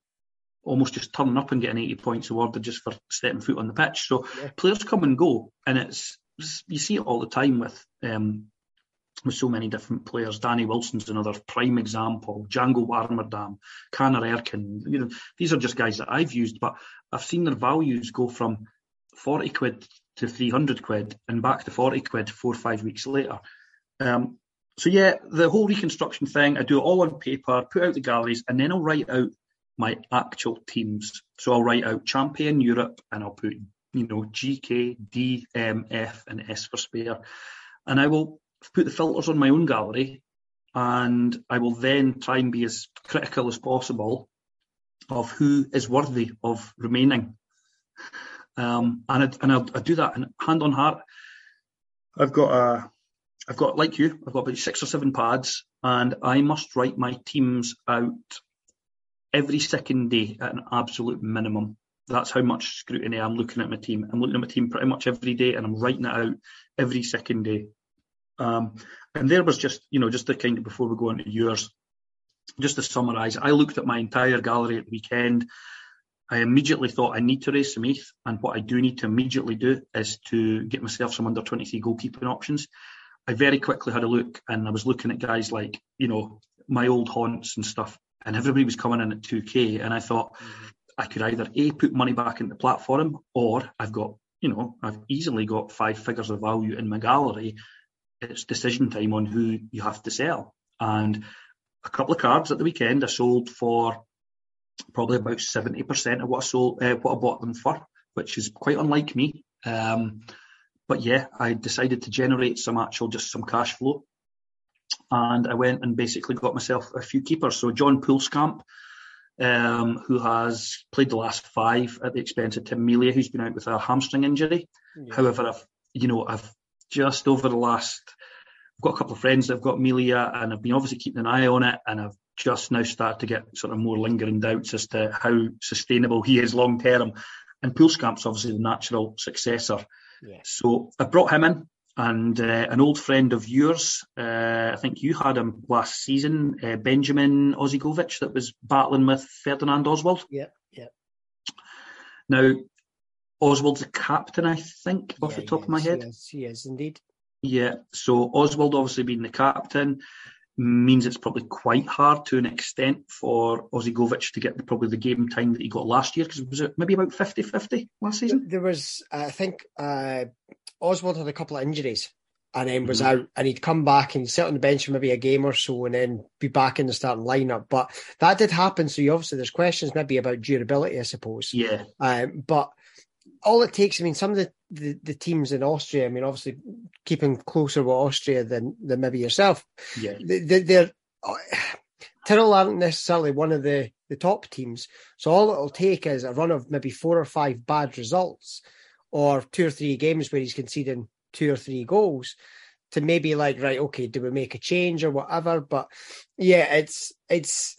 almost just turning up and getting 80 points awarded just for stepping foot on the pitch. So yeah. players come and go, and it's you see it all the time with um, with so many different players. Danny Wilson's another prime example. Django Warmerdam, Caner Erkin. You know, these are just guys that I've used, but I've seen their values go from 40 quid to 300 quid and back to 40 quid four or five weeks later. Um, so yeah, the whole reconstruction thing, I do it all on paper, put out the galleries, and then I'll write out my actual teams. So I'll write out champion Europe and I'll put, you know, GK, D, M, F, and S for spare. And I will put the filters on my own gallery and I will then try and be as critical as possible of who is worthy of remaining. Um, and I, and I'll, I do that and hand on heart. I've got a, I've got like you, I've got about six or seven pads, and I must write my teams out every second day at an absolute minimum. That's how much scrutiny I'm looking at my team. I'm looking at my team pretty much every day and I'm writing it out every second day. Um, and there was just, you know, just to kind of before we go into yours, just to summarise, I looked at my entire gallery at the weekend. I immediately thought I need to raise some ETH, and what I do need to immediately do is to get myself some under 23 goalkeeping options. I very quickly had a look, and I was looking at guys like, you know, my old haunts and stuff and everybody was coming in at 2k and i thought mm-hmm. i could either a put money back into the platform or i've got you know i've easily got five figures of value in my gallery. It's decision time on who you have to sell. And a couple of cards at the weekend i sold for probably about 70% of what i sold uh, what i bought them for which is quite unlike me. Um, but yeah i decided to generate some actual just some cash flow and I went and basically got myself a few keepers. So John Pulskamp, um, who has played the last five at the expense of Tim Melia, who's been out with a hamstring injury. Yeah. However, I've you know I've just over the last I've got a couple of friends that have got Melia, and I've been obviously keeping an eye on it, and I've just now started to get sort of more lingering doubts as to how sustainable he is long term. And Pulskamp's obviously the natural successor. Yeah. So I brought him in and uh, an old friend of yours, uh, I think you had him last season, uh, Benjamin Ozegovic, that was battling with Ferdinand Oswald. Yeah, yeah. Now, Oswald's a captain, I think, off yeah, the top of my head. He is, he is indeed. Yeah, so Oswald obviously being the captain means it's probably quite hard to an extent for Ozegovic to get the, probably the game time that he got last year because it was it maybe about 50-50 last season? There was, I think, uh, Oswald had a couple of injuries and then was mm-hmm. out and he'd come back and sit on the bench for maybe a game or so and then be back in the starting lineup. But that did happen. So obviously there's questions maybe about durability, I suppose. Yeah. Um, but all it takes, I mean, some of the, the, the, teams in Austria, I mean, obviously keeping closer with Austria than, than maybe yourself. Yeah. They, they're, uh, Tirol aren't necessarily one of the, the top teams. So all it'll take is a run of maybe four or five bad results or two or three games where he's conceding two or three goals to maybe like right okay do we make a change or whatever but yeah it's it's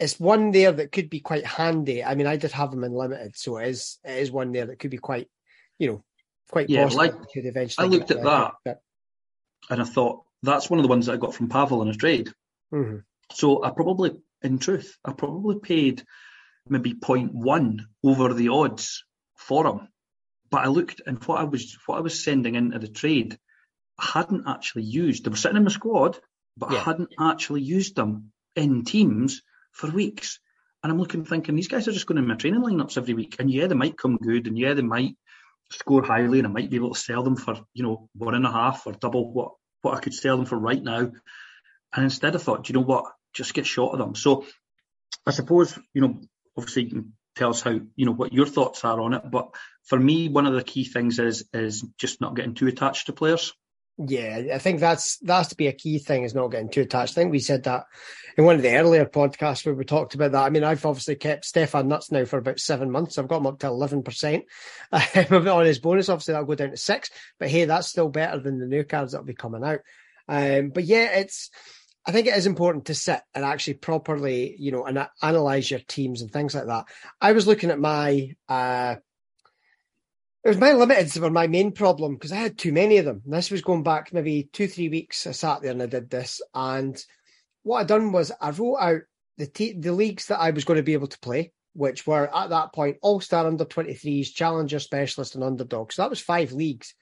it's one there that could be quite handy i mean i did have him in limited so it is it is one there that could be quite you know quite yeah like could eventually i looked at that but... and i thought that's one of the ones that i got from pavel in a trade mm-hmm. so i probably in truth i probably paid maybe 0.1 over the odds for him but I looked and what I was what I was sending into the trade, I hadn't actually used. They were sitting in my squad, but yeah. I hadn't actually used them in teams for weeks. And I'm looking thinking these guys are just going in my training lineups every week. And yeah, they might come good, and yeah, they might score highly and I might be able to sell them for, you know, one and a half or double what, what I could sell them for right now. And instead I thought, do you know what, just get shot of them. So I suppose, you know, obviously you can tell us how, you know, what your thoughts are on it. But for me, one of the key things is is just not getting too attached to players. Yeah, I think that's that's to be a key thing is not getting too attached. I think we said that in one of the earlier podcasts where we talked about that. I mean, I've obviously kept Stefan Nutz now for about seven months. I've got him up to eleven percent on his bonus. Obviously, that'll go down to six, but hey, that's still better than the new cards that'll be coming out. Um, but yeah, it's. I think it is important to sit and actually properly, you know, and analyze your teams and things like that. I was looking at my uh, it was my limiteds were my main problem because I had too many of them. This was going back maybe two, three weeks. I sat there and I did this. And what I done was I wrote out the te- the leagues that I was going to be able to play, which were at that point All Star Under 23s, Challenger Specialist, and Underdog. So that was five leagues.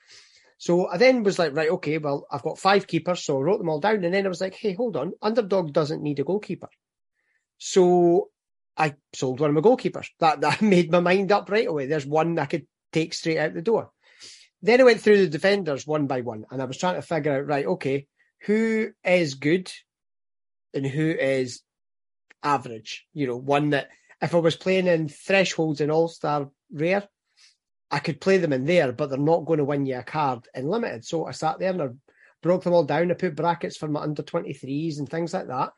So I then was like, right, okay, well, I've got five keepers. So I wrote them all down. And then I was like, hey, hold on. Underdog doesn't need a goalkeeper. So I sold one of my goalkeepers. That, that made my mind up right away. There's one I could take straight out the door. Then I went through the defenders one by one and I was trying to figure out, right, okay, who is good and who is average? You know, one that if I was playing in thresholds in All Star Rare, I could play them in there, but they're not going to win you a card in limited. So I sat there and I broke them all down. I put brackets for my under 23s and things like that.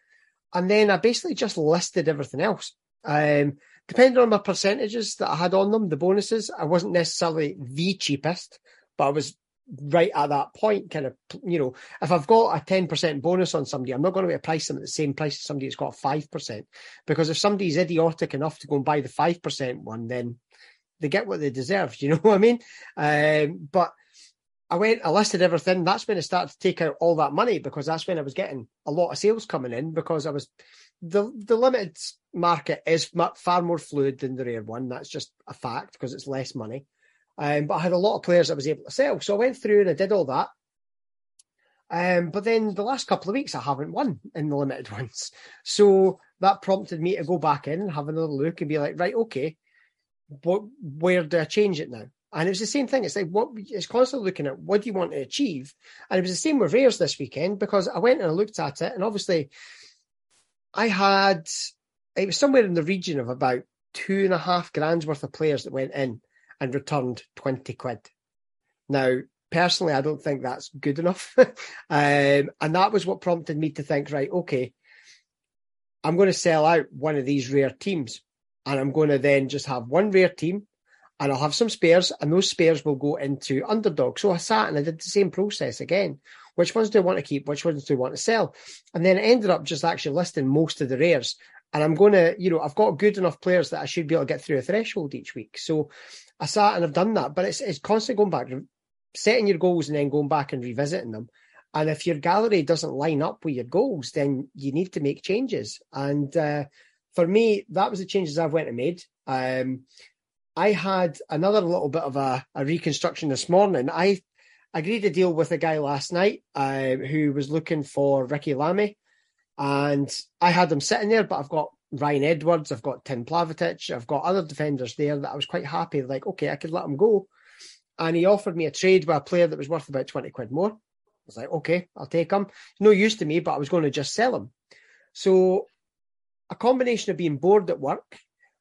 And then I basically just listed everything else. Um, depending on my percentages that I had on them, the bonuses, I wasn't necessarily the cheapest, but I was right at that point. Kind of, you know, if I've got a 10% bonus on somebody, I'm not going to be price them at the same price as somebody that's got 5%. Because if somebody's idiotic enough to go and buy the 5% one, then they get what they deserve. You know what I mean? Um, but I went, I listed everything. That's when I started to take out all that money because that's when I was getting a lot of sales coming in because I was the the limited market is far more fluid than the rare one. That's just a fact because it's less money. Um, but I had a lot of players I was able to sell, so I went through and I did all that. Um, but then the last couple of weeks I haven't won in the limited ones, so that prompted me to go back in and have another look and be like, right, okay, what, where do I change it now? And it was the same thing. It's like what it's constantly looking at what do you want to achieve, and it was the same with rares this weekend because I went and I looked at it, and obviously I had it was somewhere in the region of about two and a half grand's worth of players that went in and returned 20 quid. Now, personally, I don't think that's good enough. um, and that was what prompted me to think, right, okay, I'm going to sell out one of these rare teams and I'm going to then just have one rare team and I'll have some spares and those spares will go into underdog. So I sat and I did the same process again. Which ones do I want to keep? Which ones do I want to sell? And then I ended up just actually listing most of the rares. And I'm going to, you know, I've got good enough players that I should be able to get through a threshold each week. So I sat and I've done that, but it's, it's constantly going back, setting your goals and then going back and revisiting them. And if your gallery doesn't line up with your goals, then you need to make changes. And uh, for me, that was the changes I've went and made. Um, I had another little bit of a, a reconstruction this morning. I agreed to deal with a guy last night uh, who was looking for Ricki Lamie, and I had him sitting there, but I've got Ryan Edwards, I've got Tim Plavotic, I've got other defenders there that I was quite happy, like, okay, I could let him go. And he offered me a trade with a player that was worth about 20 quid more. I was like, okay, I'll take him. No use to me, but I was going to just sell him. So a combination of being bored at work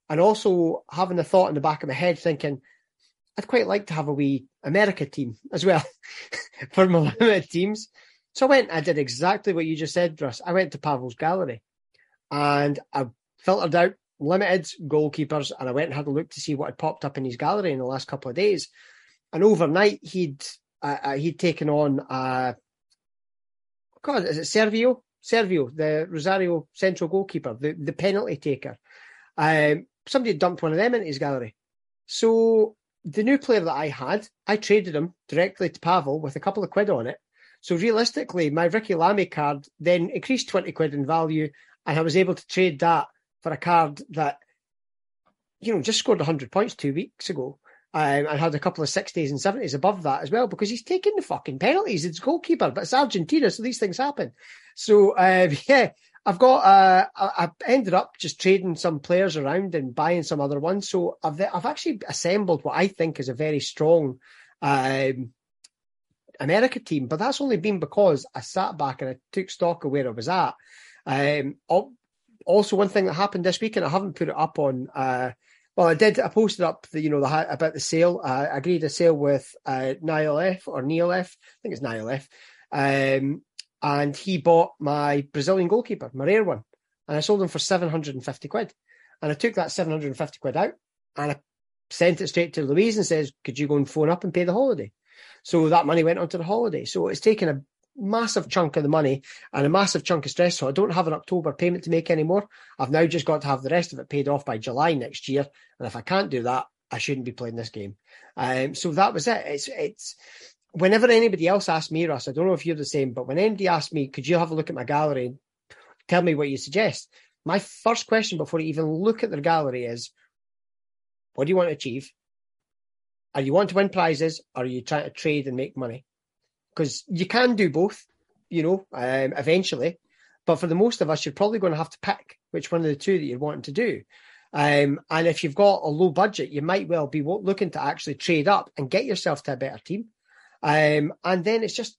and also having the thought in the back of my head thinking, I'd quite like to have a wee America team as well for my limited teams. So I went, I did exactly what you just said, Russ. I went to Pavel's gallery and I filtered out limited goalkeepers and I went and had a look to see what had popped up in his gallery in the last couple of days. And overnight, he'd uh, uh he'd taken on, uh, God, is it Servio? Servio, the Rosario central goalkeeper, the, the penalty taker. Um, somebody dumped one of them into his gallery. So the new player that I had, I traded him directly to Pavel with a couple of quid on it. So realistically, my Ricki Lamie card then increased 20 quid in value, and I was able to trade that for a card that, you know, just scored 100 points two weeks ago. Um, and had a couple of 60s and 70s above that as well because he's taking the fucking penalties. It's goalkeeper, but it's Argentina, so these things happen. So, uh, yeah, I've got. Uh, I, I ended up just trading some players around and buying some other ones. So I've I've actually assembled what I think is a very strong um, America team. But that's only been because I sat back and I took stock of where I was at. Um, also, one thing that happened this week, and I haven't put it up on. Uh, well, I did. I posted up the, you know, the about the sale. I agreed a sale with uh, Niall F or Neil F. I think it's Niall F. Um, and he bought my Brazilian goalkeeper, my rare one, and I sold him for seven hundred and fifty quid. And I took that seven hundred and fifty quid out, and I sent it straight to Louise and says, "Could you go and phone up and pay the holiday?" So that money went onto the holiday. So it's taken a massive chunk of the money and a massive chunk of stress. So I don't have an October payment to make anymore. I've now just got to have the rest of it paid off by July next year. And if I can't do that, I shouldn't be playing this game. Um, so that was it. It's it's whenever anybody else asks me, Russ, I don't know if you're the same, but when anybody asks me, could you have a look at my gallery? Tell me what you suggest. My first question before you even look at their gallery is, what do you want to achieve? Are you want to win prizes or are you trying to trade and make money? Because you can do both, you know, um, eventually. But for the most of us, you're probably going to have to pick which one of the two that you're wanting to do. Um, and if you've got a low budget, you might well be looking to actually trade up and get yourself to a better team. Um, and then it's just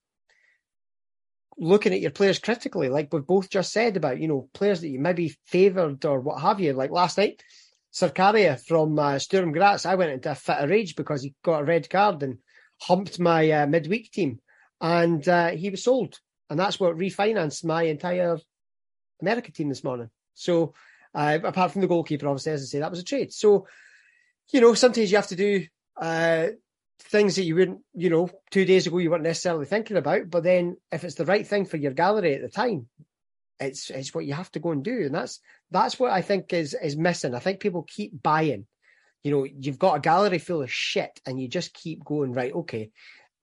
looking at your players critically, like we've both just said about, you know, players that you maybe favoured or what have you. Like last night, Zakaria from uh, Sturm Graz, I went into a fit of rage because he got a red card and humped my uh, midweek team. And uh, he was sold. And that's what refinanced my entire America team this morning. So, uh, apart from the goalkeeper, obviously, as I say, that was a trade. So, you know, sometimes you have to do uh, things that you wouldn't, you know, two days ago you weren't necessarily thinking about. But then if it's the right thing for your gallery at the time, it's it's what you have to go and do. And that's that's what I think is is missing. I think people keep buying. You know, you've got a gallery full of shit and you just keep going, right, okay.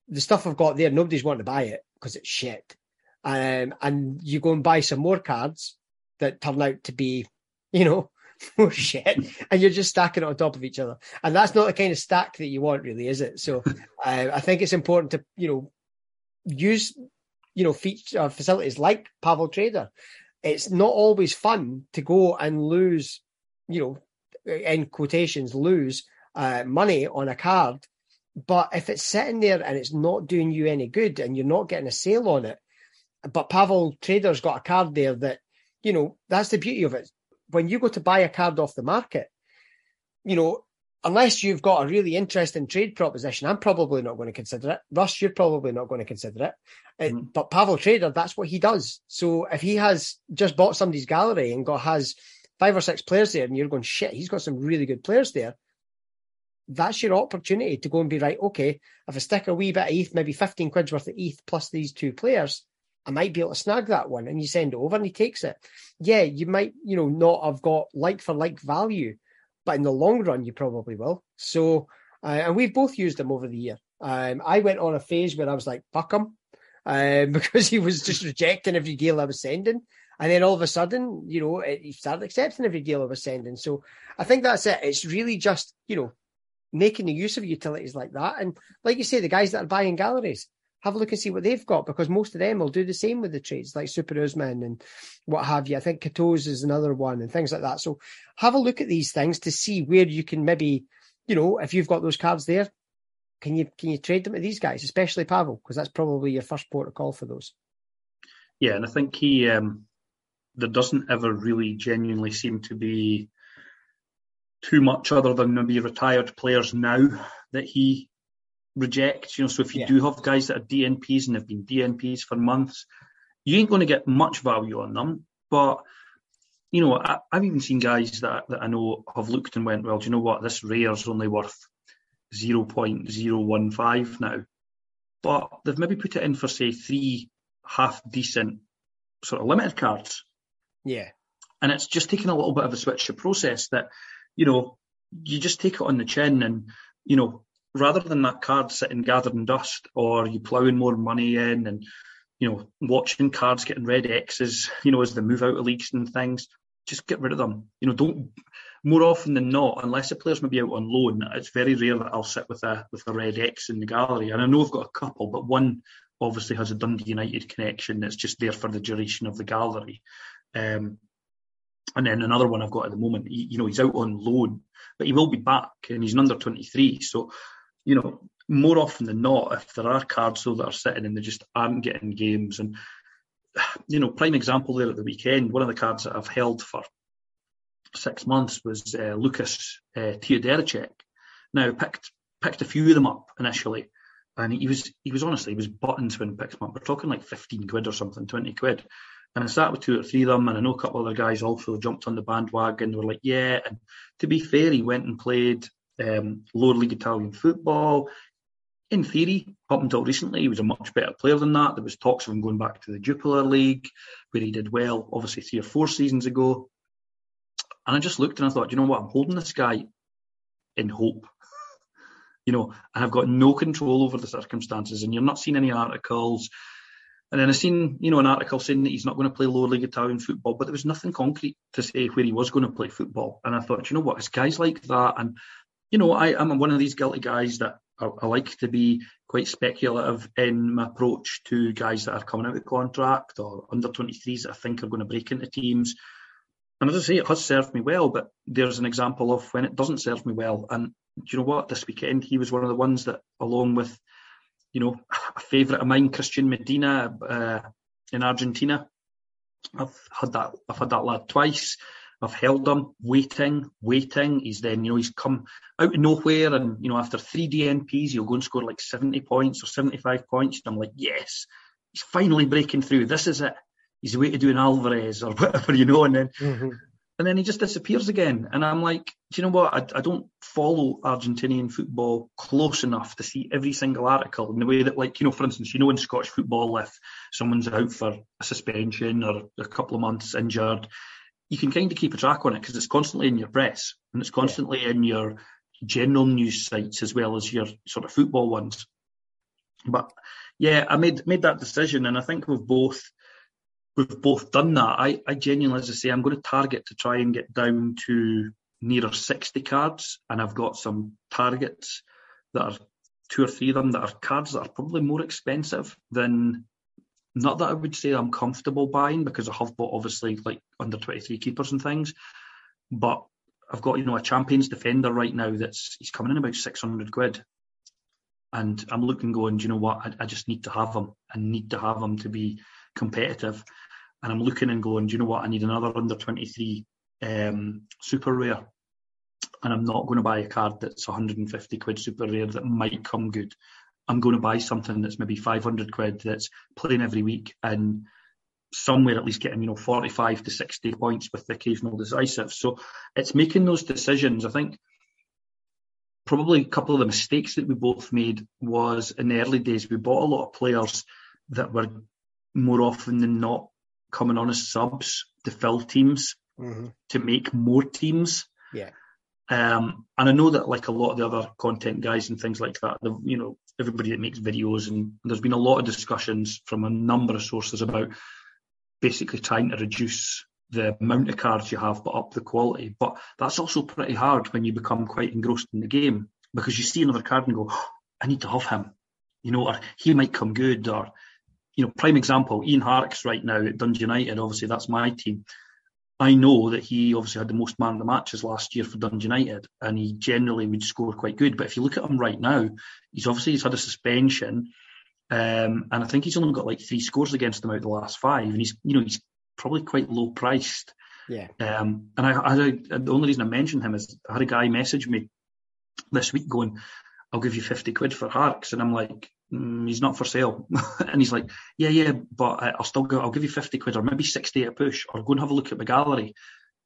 The stuff I've got there, nobody's wanting to buy it because it's shit. Um, and you go and buy some more cards that turn out to be, you know, more shit, and you're just stacking it on top of each other. And that's not the kind of stack that you want, really, is it? So uh, I think it's important to, you know, use, you know, feature uh, facilities like Pavel Trader. It's not always fun to go and lose, you know, in quotations, lose uh, money on a card. But if it's sitting there and it's not doing you any good and you're not getting a sale on it, but Pavel Trader's got a card there that, you know, that's the beauty of it when you go to buy a card off the market, you know, unless you've got a really interesting trade proposition, I'm probably not going to consider it. Russ, you're probably not going to consider it. Uh, mm. But Pavel Trader, that's what he does. So if he has just bought somebody's gallery and got has five or six players there, and you're going, shit, he's got some really good players there. That's your opportunity to go and be right. Okay, if I stick a wee bit of ETH, maybe 15 quid's worth of ETH plus these two players, I might be able to snag that one. And you send it over and he takes it. Yeah, you might, you know, not have got like for like value, but in the long run, you probably will. So, uh, and we've both used them over the year. Um, I went on a phase where I was like, fuck him, um, because he was just rejecting every deal I was sending. And then all of a sudden, you know, he started accepting every deal I was sending. So I think that's it. It's really just, you know, making the use of utilities like that. And like you say, the guys that are buying galleries, have a look and see what they've got because most of them will do the same with the trades like Super Usman and what have you. I think Katos is another one and things like that. So have a look at these things to see where you can maybe, you know, if you've got those cards there, can you can you trade them to these guys, especially Pavel, because that's probably your first port of call for those. Yeah, and I think he um, there doesn't ever really genuinely seem to be too much other than maybe retired players now that he reject. You know, so if you yeah. do have guys that are DNPs and have been DNPs for months, you ain't going to get much value on them. But you know, I, have even seen guys that, that I know have looked and went, well, do you know what? This rare's only worth 0.015 now. But they've maybe put it in for, say, three half decent sort of limited cards. Yeah. And it's just taking a little bit of a switch to process that, you know, you just take it on the chin and, you know, rather than that card sitting gathered in dust or you ploughing more money in and you know watching cards getting red X's, you know, as they move out of leagues and things, just get rid of them. You know, don't more often than not, unless a player's maybe out on loan, it's very rare that I'll sit with a with a red X in the gallery. And I know I've got a couple, but one obviously has a Dundee United connection that's just there for the duration of the gallery. Um, and then another one I've got at the moment, he, you know, he's out on loan, but he will be back and he's an under 23. So, you know, more often than not, if there are cards though that are sitting and they just aren't getting games, and you know, prime example there at the weekend, one of the cards that I've held for six months was uh, Lucas uh. Now, picked picked a few of them up initially, and he was he was honestly he was buttons when picked them up. We're talking like fifteen quid or something, twenty quid. And I sat with two or three of them, and I know a couple of other guys also jumped on the bandwagon. They were like, "Yeah." And to be fair, he went and played um, lower league Italian football. In theory, up until recently, he was a much better player than that. There was talks of him going back to the Jupiler League, where he did well, obviously three or four seasons ago. And I just looked and I thought, you know what? I'm holding this guy in hope you know, and I've got no control over the circumstances. And you're not seeing any articles. And then I seen, you know, an article saying that he's not going to play lower league Italian football, but there was nothing concrete to say where he was going to play football. And I thought, you know what, it's guys like that, and you know, I, am one of these guilty guys that I, I, like to be quite speculative in my approach to guys that are coming out of contract or under 23s that I think are going to break into teams. And as I say, it has served me well, but there's an example of when it doesn't serve me well. And do you know what? This weekend, he was one of the ones that, along with, you know, a favourite of mine, Cristian Medina uh, in Argentina. I've had that. I've had that lad twice. I've held him, waiting, waiting. He's then, you know, he's come out of nowhere, and you know, after three DNPs, he'll go and score like seventy points or seventy-five points. And I'm like, yes, he's finally breaking through. This is it. He's the way to do an Alvarez or whatever, you know. And then mm-hmm and then he just disappears again. And I'm like, do you know what? I, I, don't follow Argentinian football close enough to see every single article in the way that, like, you know, for instance, you know, in Scottish football, if someone's out for a suspension or a couple of months injured, you can kind of keep a track on it because it's constantly in your press and it's constantly yeah. in your general news sites as well as your sort of football ones. But yeah, I made made that decision, and I think we've both we've both done that. I, I genuinely, as I say, I'm going to target to try and get down to nearer 60 cards, and I've got some targets that are two or three of them that are cards that are probably more expensive than. Not that I would say I'm comfortable buying because I have bought obviously like under 23 keepers and things, but I've got you know a champions defender right now that's he's coming in about 600 quid, and I'm looking going, do you know what? I, I just need to have him. I need to have him to be competitive and I'm looking and going, do you know what? I need another under 23 um, super rare. And I'm not going to buy a card that's 150 quid super rare that might come good. I'm going to buy something that's maybe 500 quid that's playing every week and somewhere at least getting, you know, 45 to 60 points with the occasional decisive. So it's making those decisions. I think probably a couple of the mistakes that we both made was in the early days, we bought a lot of players that were more often than not coming on as subs to fill teams mm-hmm. to make more teams. Yeah. Um, and I know that like a lot of the other content guys and things like that, you know, everybody that makes videos and there's been a lot of discussions from a number of sources about basically trying to reduce the amount of cards you have but up the quality. But that's also pretty hard when you become quite engrossed in the game because you see another card and go, oh, I need to have him, you know, or he might come good or you know, prime example, Ian Harkes right now at Dundee United, obviously that's my team. I know that he obviously had the most man of the matches last year for Dundee United, and he generally would score quite good. But if you look at him right now, he's obviously he's had a suspension, um, and I think he's only got like three scores against them out of the last five, and he's you know he's probably quite low priced. Yeah. Um, and I, I, the only reason I mentioned him is I had a guy message me this week going, "I'll give you fifty quid for Harkes," and I'm like, mm, he's not for sale. and he's like, yeah, yeah, but I'll still go, I'll give you 50 quid or maybe 60 at a push or go and have a look at my gallery.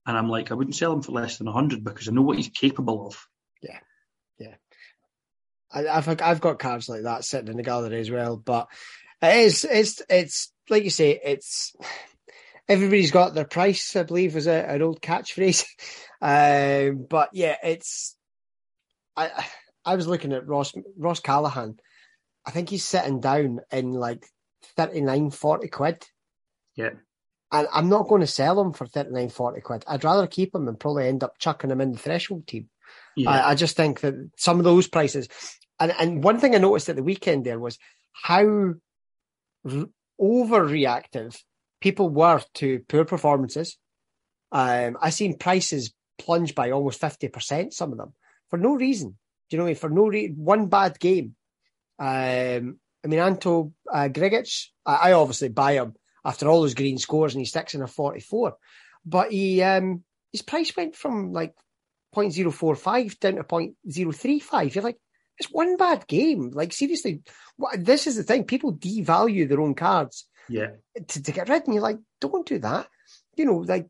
And I'm like, I wouldn't sell him for less than 100 because I know what he's capable of. Yeah, yeah. I, I've I've got cards like that sitting in the gallery as well, but it is it's it's like you say, it's everybody's got their price. I believe was a, an old catchphrase, um, but yeah, it's I I was looking at Ross Ross Callachan I think he's sitting down in like 39, 40 quid. Yeah. And I'm not going to sell him for 39, 40 quid. I'd rather keep him and probably end up chucking him in the threshold team. Yeah. I, I just think that some of those prices, and, and one thing I noticed at the weekend there was how r- overreactive people were to poor performances. Um, I seen prices plunge by almost fifty percent. Some of them for no reason. Do you know? I mean? For no reason, one bad game. Um, I mean, Anto uh, Grgic, I, I, obviously buy him after all those green scores, and he sticks in a forty-four. But he um, his price went from like 0.045 down to 0.035. You're like, it's one bad game. Like seriously, what, this is the thing. People devalue their own cards. Yeah. To, to get rid, and you're like, don't do that. You know, like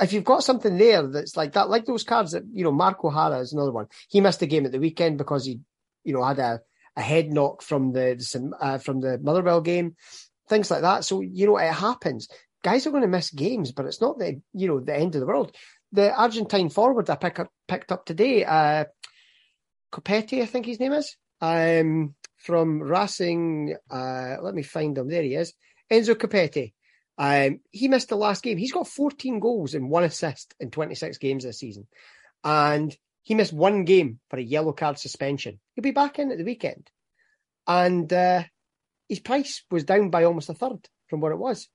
if you've got something there that's like that, like those cards that you know, Mark O'Hara is another one. He missed a game at the weekend because he, you know, had a, a head knock from the uh, from the Motherwell game, things like that. So you know, it happens. Guys are going to miss games, but it's not the you know the end of the world. The Argentine forward I pick up, picked up today, uh, Copetti, I think his name is, um, from Racing. Uh, let me find him. There he is. Enzo Copetti. Um, he missed the last game. He's got 14 goals and one assist in 26 games this season. And he missed one game for a yellow card suspension. He'll be back in at the weekend. And uh, his price was down by almost a third from what it was.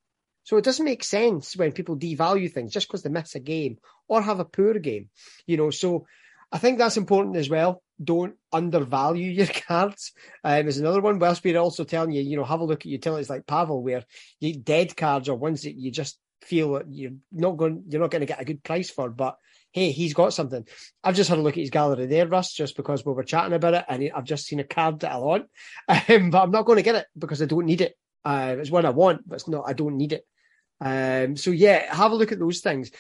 So it doesn't make sense when people devalue things just because they miss a game or have a poor game. You know, so I think that's important as well. Don't undervalue your cards. Um, is another one. Whilst we're also telling you, you know, have a look at utilities like Pavel, where you, dead cards are ones that you just feel that you're not going, you're not going to get a good price for. But hey, he's got something. I've just had a look at his gallery there, Russ, just because we were chatting about it, and I've just seen a card that I want, um, but I'm not going to get it because I don't need it. Uh, it's one I want, but it's not. I don't need it. Um, so yeah, have a look at those things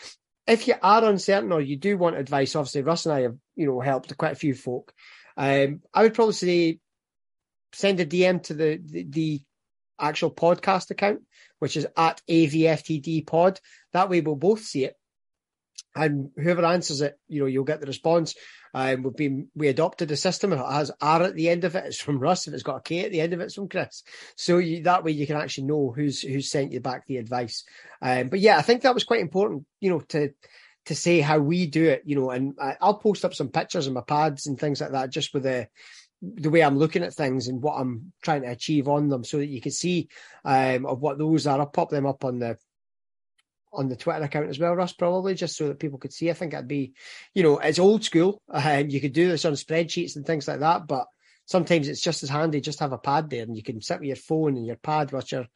if you are uncertain or you do want advice, obviously Russ and I have, you know, helped quite a few folk. Um, I would probably say send a DM to the, the, the actual podcast account, which is at AVFTD pod. That way we'll both see it. And whoever answers it, you know, you'll get the response. Um, we've been we adopted a system. It has R at the end of it. It's from Russ. If it's got a K at the end of it, it's from Chris. So you, that way you can actually know who's who's sent you back the advice. Um, but yeah, I think that was quite important. You know, to to say how we do it. You know, and I, I'll post up some pictures of my pads and things like that, just with the the way I'm looking at things and what I'm trying to achieve on them, so that you can see um, of what those are. I'll pop them up on the on the Twitter account as well, Russ, probably just so that people could see. I think it'd be, you know, it's old school, and you could do this on spreadsheets and things like that. But sometimes it's just as handy just have a pad there, and you can sit with your phone and your pad while you're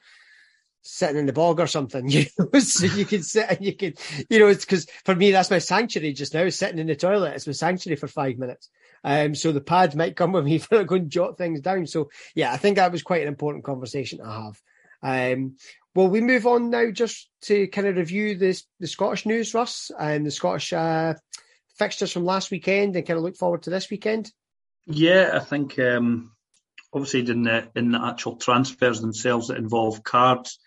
sitting in the bog or something. You know, so you can sit and you can, you know, it's because for me that's my sanctuary just now. Sitting in the toilet, it's my sanctuary for five minutes. Um, so the pad might come with me for going jot things down. So yeah, I think that was quite an important conversation to have. Um, well, we move on now just to kind of review this the Scottish news, Russ, and the Scottish uh, fixtures from last weekend, and kind of look forward to this weekend. Yeah, I think um, obviously in the in the actual transfers themselves that involve cards,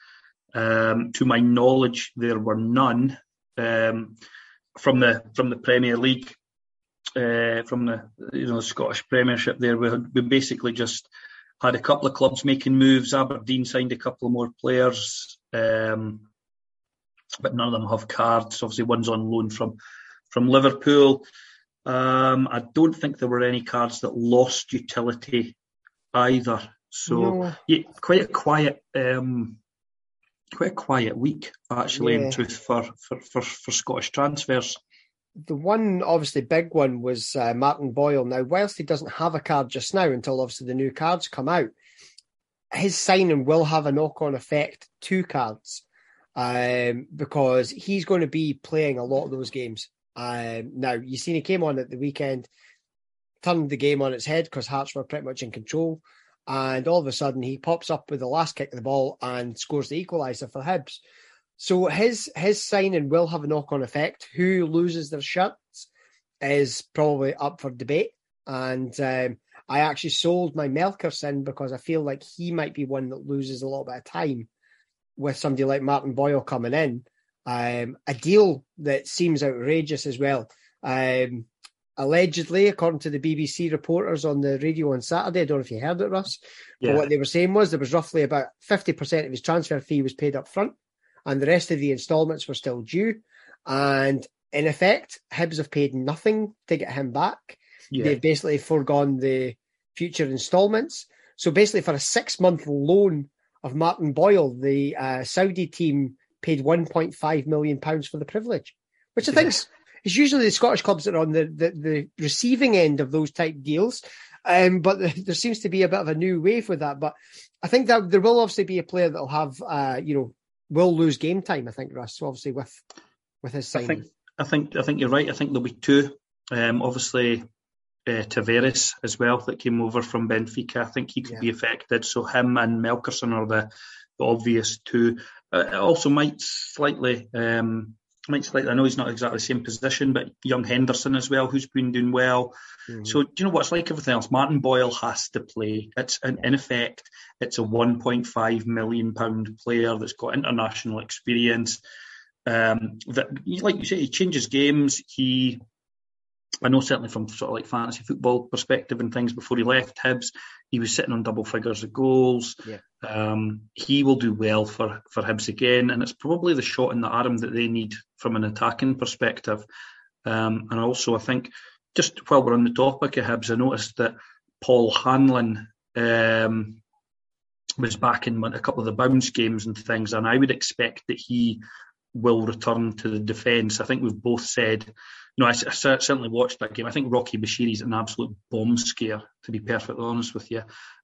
um, to my knowledge, there were none um, from the from the Premier League, uh, from the you know the Scottish Premiership. There, we, we basically just had a couple of clubs making moves. Aberdeen signed a couple of more players, um, but none of them have cards. Obviously, one's on loan from from Liverpool. Um, I don't think there were any cards that lost utility either. So no. yeah, quite a quiet, um, quite a quiet week actually. Yeah. In truth, for, for for for Scottish transfers the one obviously big one was uh, Martin Boyle. Now, whilst he doesn't have a card just now until obviously the new cards come out, his signing will have a knock on effect to cards um, because he's going to be playing a lot of those games. Um, now, you seen he came on at the weekend, turned the game on its head because Hearts were pretty much in control. And all of a sudden, he pops up with the last kick of the ball and scores the equaliser for Hibs. So his his signing will have a knock on effect. Who loses their shirts is probably up for debate. And um, I actually sold my Melkersen because I feel like he might be one that loses a little bit of time with somebody like Martin Boyle coming in. Um, a deal that seems outrageous as well. Um, allegedly, according to the BBC reporters on the radio on Saturday, I don't know if you heard it, Russ, yeah. but what they were saying was there was roughly about 50% of his transfer fee was paid up front and the rest of the instalments were still due. And in effect, Hibs have paid nothing to get him back. Yeah. They've basically foregone the future instalments. So basically, for a six month loan of Martin Boyle, the uh, Saudi team paid 1.5 million pounds for the privilege, which I think is usually the Scottish clubs that are on the, the, the receiving end of those type deals. Um, but the, there seems to be a bit of a new wave with that. But I think that there will obviously be a player that'll have, uh, you know, will lose game time. I think Russ, obviously with with his signing. I think I think I think you're right. I think there'll be two. Um, obviously, uh, Tavares as well that came over from Benfica. I think he could yeah. be affected. So him and Melkersen are the, the obvious two. Uh, also might slightly um, might slightly. I know he's not exactly the same position, but young Henderson as well, who's been doing well. Mm-hmm. So do you know what it's like everything else? Martin Boyle has to play. It's in, in effect, it's a 1.5 million pound player that's got international experience. Um, that, like you say, he changes games. He I know certainly from sort of like fantasy football perspective and things before he left Hibs, he was sitting on double figures of goals. Yeah. Um, he will do well for, for Hibs again, and it's probably the shot in the arm that they need from an attacking perspective. Um, and also, I think just while we're on the topic of Hibs, I noticed that Paul Hanlon um, was back in a couple of the bounce games and things, and I would expect that he will return to the defence. I think we've both said no, I, I, certainly watched that game. I think Rocky Bushiri's an absolute bomb scare, to be perfectly honest with you.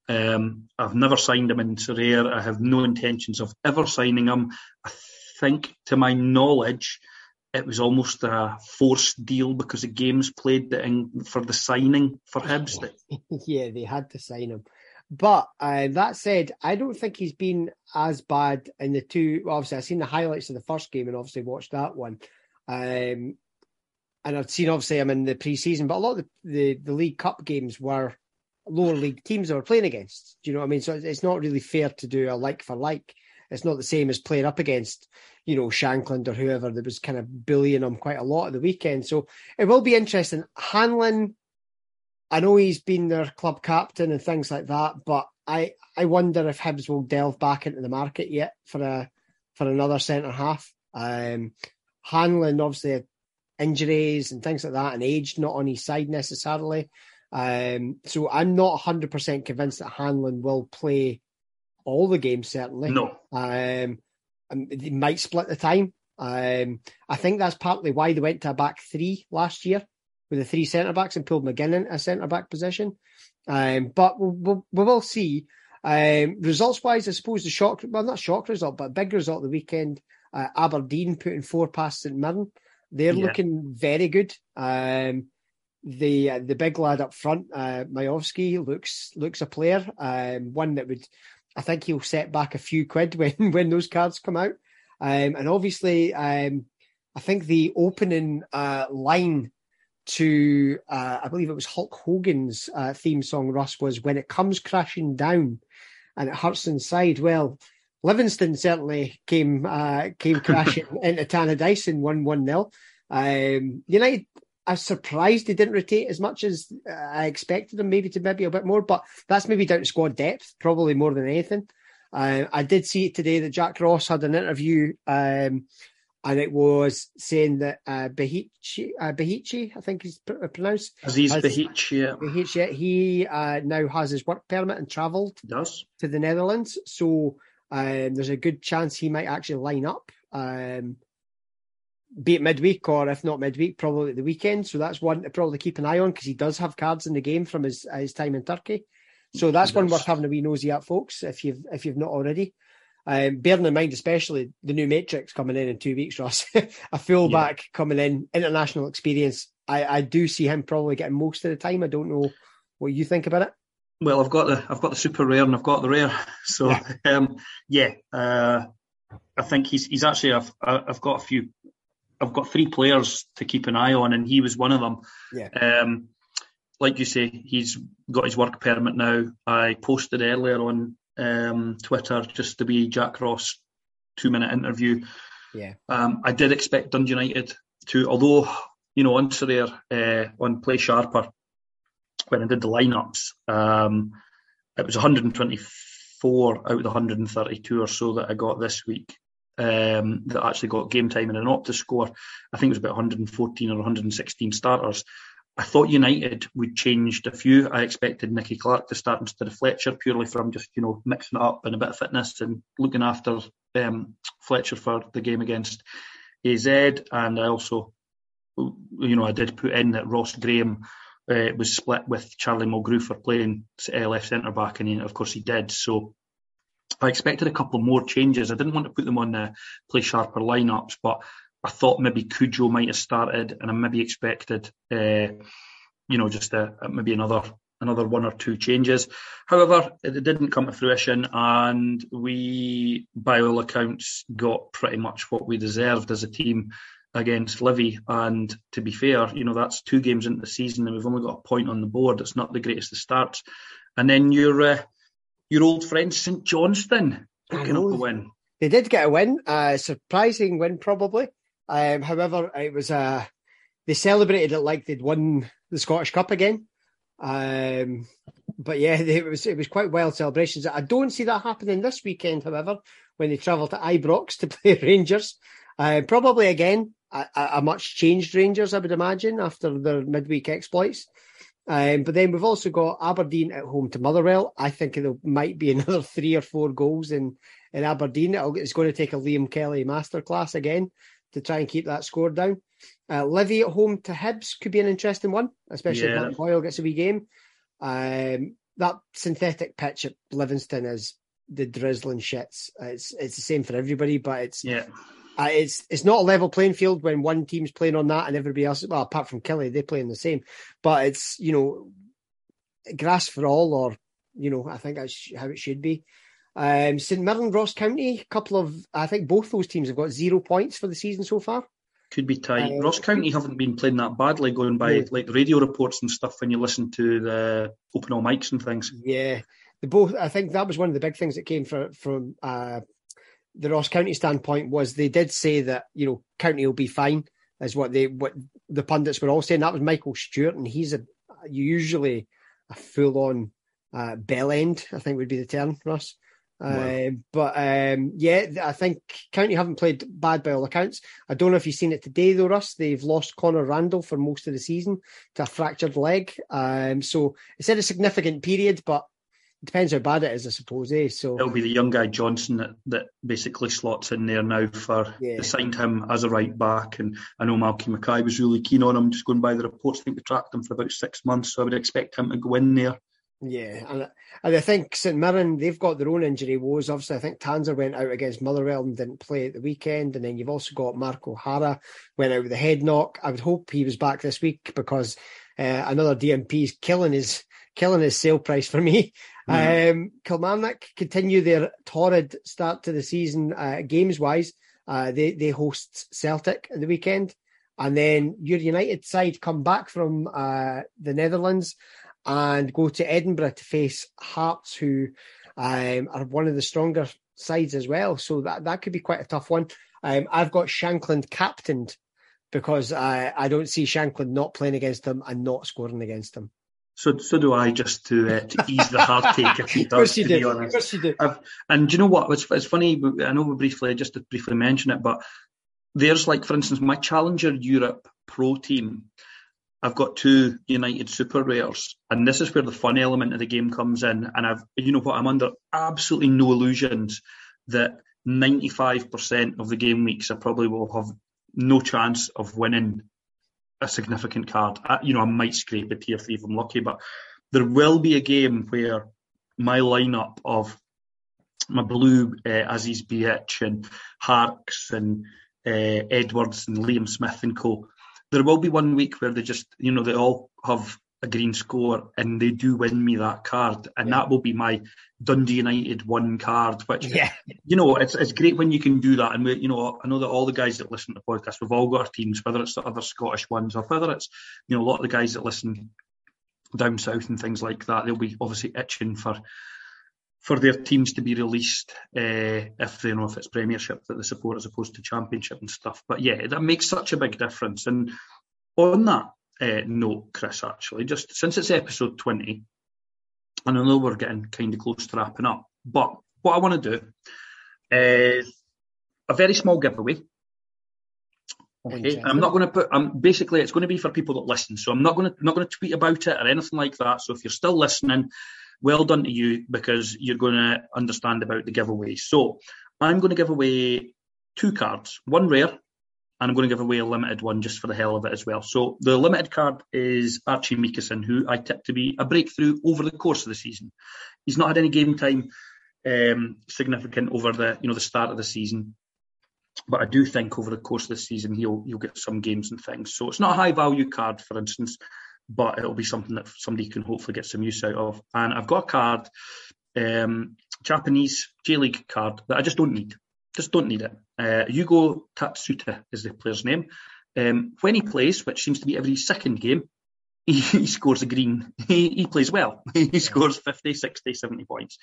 Um, I've never signed him in Sorare. I have no intentions of ever signing him. I think, to my knowledge, it was almost a forced deal because the games played in, for the signing for Hibs. yeah, they had to sign him. But uh, that said, I don't think he's been as bad in the two. Obviously, I've seen the highlights of the first game and obviously watched that one. Um, and I've seen obviously I'm in the pre-season, but a lot of the, the, the League Cup games were lower league teams that were playing against. Do you know what I mean? So it's not really fair to do a like for like. It's not the same as playing up against, you know, Shankland or whoever that was kind of bullying them quite a lot at the weekend. So it will be interesting. Hanlon, I know he's been their club captain and things like that, but I I wonder if Hibs will delve back into the market yet for a for another centre half. Um, Hanlon obviously injuries and things like that, and age not on his side necessarily. Um, so I'm not 100% convinced that Hanlon will play all the games, certainly. No. Um, they might split the time. Um, I think that's partly why they went to a back three last year with the three centre backs and pulled McGinn in a centre back position. Um, but we'll, we'll, we will see. Um, results wise, I suppose the shock, well, not shock result, but a big result the weekend. Uh, Aberdeen putting four past St Mirren. They're yeah. looking very good. Um, the uh, the big lad up front, uh, Miovski, looks looks a player. Um, one that would, I think he'll set back a few quid when when those cards come out. Um, and obviously, um, I think the opening uh, line to uh, I believe it was Hulk Hogan's uh, theme song, Russ, was "When it comes crashing down, and it hurts inside." Well, Livingston certainly came uh, came crashing into Tannadice and won one 0 um, United, I was surprised they didn't rotate as much as uh, I expected them, maybe to maybe a bit more, but that's maybe down to squad depth, probably more than anything. Uh, I did see it today that Jack Ross had an interview, um, and it was saying that uh, Behici, uh, Behici, I think he's uh, pronounced. Aziz Behici, yeah. Behici, he uh, now has his work permit and travelled to the Netherlands. So um, there's a good chance he might actually line up, um, be it midweek or if not midweek, probably the weekend. So that's one to probably keep an eye on because he does have cards in the game from his his time in Turkey. So that's one worth having a wee nosy at, folks, if you've if you've not already. Um, bearing in mind, especially the new Matrix coming in in two weeks, Ross, a fullback yeah. coming in, international experience. I, I do see him probably getting most of the time. I don't know what you think about it. Well, I've got the I've got the super rare and I've got the rare. So yeah, um, yeah uh, I think he's he's actually I've I've got a few I've got three players to keep an eye on, and he was one of them. Yeah. Um, like you say, he's got his work permit now. I posted earlier on um, Twitter just to be Jack Ross two minute interview. Yeah. Um, I did expect Dundee United to, although you know on there uh, on Play Sharper when I did the lineups, um, it was 124 out of the 132 or so that I got this week um, that actually got game time and an Opta score. I think it was about 114 or 116 starters. I thought United would changed a few. I expected Nicky Clark to start instead of Fletcher purely from just you know mixing it up and a bit of fitness and looking after um, Fletcher for the game against AZ, and I also, you know, I did put in that Ross Graham uh, was split with Charlie Mulgrew for playing uh, left centre back, and he, of course he did. So I expected a couple more changes. I didn't want to put them on the play sharper lineups, but I thought maybe Cudjoe might have started, and I maybe expected, uh, you know, just a, maybe another another one or two changes. However, it didn't come to fruition, and we, by all accounts, got pretty much what we deserved as a team against Livy. And to be fair, you know, that's two games into the season and we've only got a point on the board. It's not the greatest of starts. And then your uh, your old friend St Johnstone picking up the win. They did get a win, a surprising win probably. Um, however, it was a uh, they celebrated it like they'd won the Scottish Cup again. Um, but yeah, it was it was quite wild celebrations. I don't see that happening this weekend, however, when they travel to Ibrox to play Rangers. Uh, probably again a, a, much changed Rangers, I would imagine, after their midweek exploits. Um, but then we've also got Aberdeen at home to Motherwell. I think there might be another three or four goals in, in Aberdeen. It'll, it's going to take a Liam Kelly masterclass again to try and keep that score down. Uh, Livy at home to Hibs could be an interesting one, especially yeah. if Boyle gets a wee game. Um, that synthetic pitch at Livingston is the drizzling shits. It's it's the same for everybody, but it's yeah. Uh, it's it's not a level playing field when one team's playing on that and everybody else. Well, apart from Killie, they play in the same. But it's you know grass for all, or you know I think that's how it should be. Um, St Mirren, Ross County, a couple of I think both those teams have got zero points for the season so far. Could be tight. Um, Ross County haven't been playing that badly, going by yeah. like radio reports and stuff when you listen to the open all mics and things. Yeah, the both. I think that was one of the big things that came from from uh, the Ross County standpoint was they did say that you know County will be fine, is what they what the pundits were all saying. That was Michael Stewart, and he's a usually a full on uh, bell end. I think would be the term, Ross. Wow. Uh, but um, yeah, I think County haven't played bad by all accounts. I don't know if you've seen it today though, Russ. They've lost Connor Randall for most of the season to a fractured leg. Um, so it's in a significant period, but depends how bad it is, I suppose. Eh? So it'll be the young guy Johnson that, that basically slots in there now for yeah. they signed him as a right back, and I know Malky Mackay was really keen on him. Just going by the reports, I think they tracked him for about six months, so I would expect him to go in there. Yeah, and, and I think St Mirren they've got their own injury woes. Obviously, I think Tanser went out against Motherwell and didn't play at the weekend, and then you've also got Mark O'Hara went out with a head knock. I would hope he was back this week because uh, another DNP is killing his killing his sale price for me. Mm. Um, Kilmarnock continue their torrid start to the season uh, games wise. Uh, they they host Celtic at the weekend, and then your United side come back from uh, the Netherlands and go to Edinburgh to face Hearts, who um, are one of the stronger sides as well. So that that could be quite a tough one. Um, I've got Shankland captained because I, I don't see Shankland not playing against them and not scoring against them. So, so do I, just to uh, to ease the heartache if he does. to be honest, of course you do. I've, and do you know what? It's, it's funny. I know we briefly just to briefly mention it, but there's like, for instance, my Challenger Europe Pro team. I've got two United Super Rares, and this is where the fun element of the game comes in. And I've, you know what, I'm under absolutely no illusions that 95% of the game weeks I probably will have no chance of winning a significant card. I, you know, I might scrape a tier three if I'm lucky, but there will be a game where my lineup of my blue uh, Aziz Behich and Harkes and uh, Edwards and Liam Smith and co. There will be one week where they just, you know, they all have a green score and they do win me that card. And yeah. that will be my Dundee United one card which yeah. you know it's it's great when you can do that. And we you know I know that all the guys that listen to the podcast we've all got our teams whether it's the other Scottish ones or whether it's you know a lot of the guys that listen down south and things like that they'll be obviously itching for for their teams to be released uh, if they you know if it's Premiership that they support as opposed to Championship and stuff. But yeah that makes such a big difference. And on that uh, note, Kris, actually, just since it's episode 20, and I know we're getting kind of close to wrapping up, but what I want to do is a very small giveaway. Okay, and I'm not going to put. I'm basically it's going to be for people that listen. So I'm not going to not going to tweet about it or anything like that. So if you're still listening, well done to you because you're going to understand about the giveaway. So I'm going to give away two cards, one rare, and I'm going to give away a limited one just for the hell of it as well. So the limited card is Archie Meekison, who I tip to be a breakthrough over the course of the season. He's not had any game time um, significant over the you know the start of the season. But I do think over the course of the season he'll he'll get some games and things. So it's not a high value card, for instance, but it'll be something that somebody can hopefully get some use out of. And I've got a card, um, Japanese J League card that I just don't need. Just don't need it. Uh, Yugo Tatsuta is the player's name. Um, when he plays, which seems to be every second game, he, he scores a green. He, he plays well. he scores 50, 60, 70 points.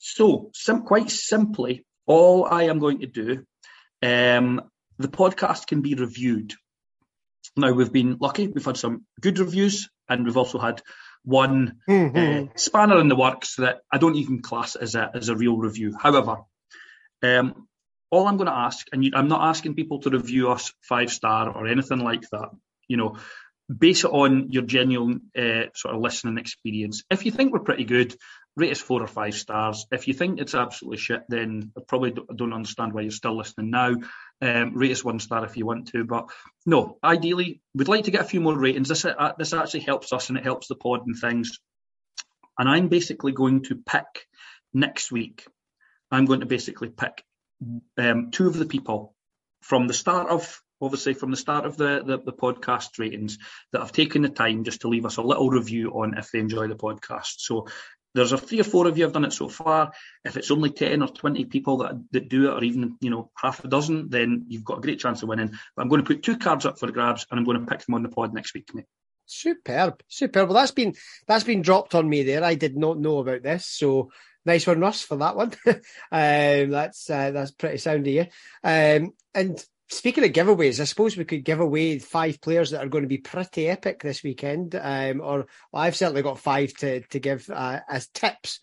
So, sim- quite simply, all I am going to do, um, the podcast can be reviewed. Now, we've been lucky. We've had some good reviews, and we've also had one mm-hmm. uh, spanner in the works that I don't even class as a, as a real review. However, um, all I'm going to ask, and I'm not asking people to review us five star or anything like that. You know, base it on your genuine uh, sort of listening experience. If you think we're pretty good, rate us four or five stars. If you think it's absolutely shit, then I probably don't understand why you're still listening now. Um, rate us one star if you want to, but no, ideally, we'd like to get a few more ratings. This uh, this actually helps us and it helps the pod and things. And I'm basically going to pick next week. I'm going to basically pick um, two of the people from the start of obviously from the start of the, the, the, podcast ratings that have taken the time just to leave us a little review on if they enjoy the podcast. So there's a three or four of you have done it so far. If it's only 10 or 20 people that, that do it, or even, you know, half a dozen, then you've got a great chance of winning. But I'm going to put two cards up for grabs and I'm going to pick them on the pod next week, mate. Superb, superb. Well, that's been that's been dropped on me there. I did not know about this, so nice one, Russ, for that one. um, that's uh, that's pretty sound of you. Um, and Speaking of giveaways, I suppose we could give away five players that are going to be pretty epic this weekend. Um, or well, I've certainly got five to to give uh, as tips.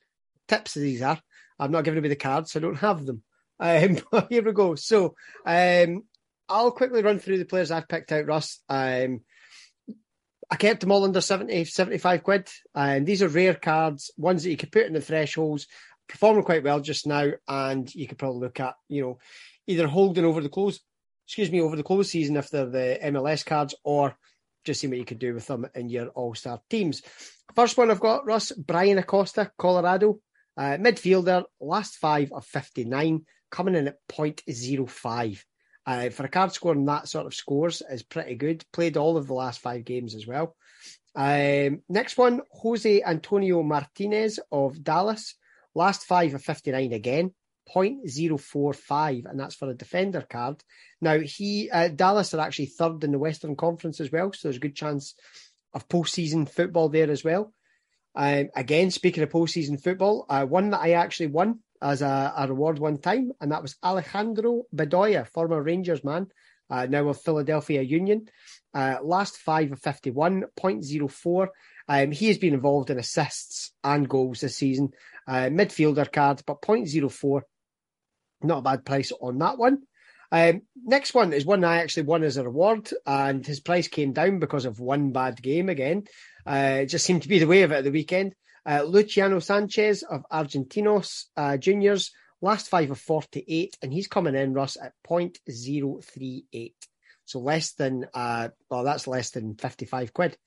Tips as these are. I'm not giving away the cards, so I don't have them. Um, here we go. So um, I'll quickly run through the players I've picked out, Russ. Um, I kept them all under 70, 75 quid. And these are rare cards, ones that you could put in the thresholds, performing quite well just now. And you could probably look at, you know, either holding over the close excuse me, over the close season if they're the MLS cards or just see what you could do with them in your all star teams. First one I've got, Russ, Bryan Acosta, Colorado. Uh, midfielder, last five of 59, coming in at 0.05. Uh, for a card scoring that sort of scores is pretty good. Played all of the last five games as well. Um, next one, Jose Antonio Martinez of Dallas. Last five of 59 again. 0.045, and that's for a defender card. Now, he uh, Dallas are actually third in the Western Conference as well, so there's a good chance of postseason football there as well. Um, again, speaking of postseason football, uh, one that I actually won as a, a, reward one time, and that was Alejandro Bedoya, former Rangers man, uh, now of Philadelphia Union. Uh, last five of 51, 0.04. Um, he has been involved in assists and goals this season. Uh, midfielder card, but 0.04 not a bad price on that one. Um, next one is one I actually won as a reward, and his price came down because of one bad game again. Uh, it just seemed to be the way of it at the weekend. Uh, Luciano Sanchez of Argentinos uh, Juniors, last five of 48, and he's coming in, Russ, at 0.038. So less than, uh, well, that's less than 55 quid.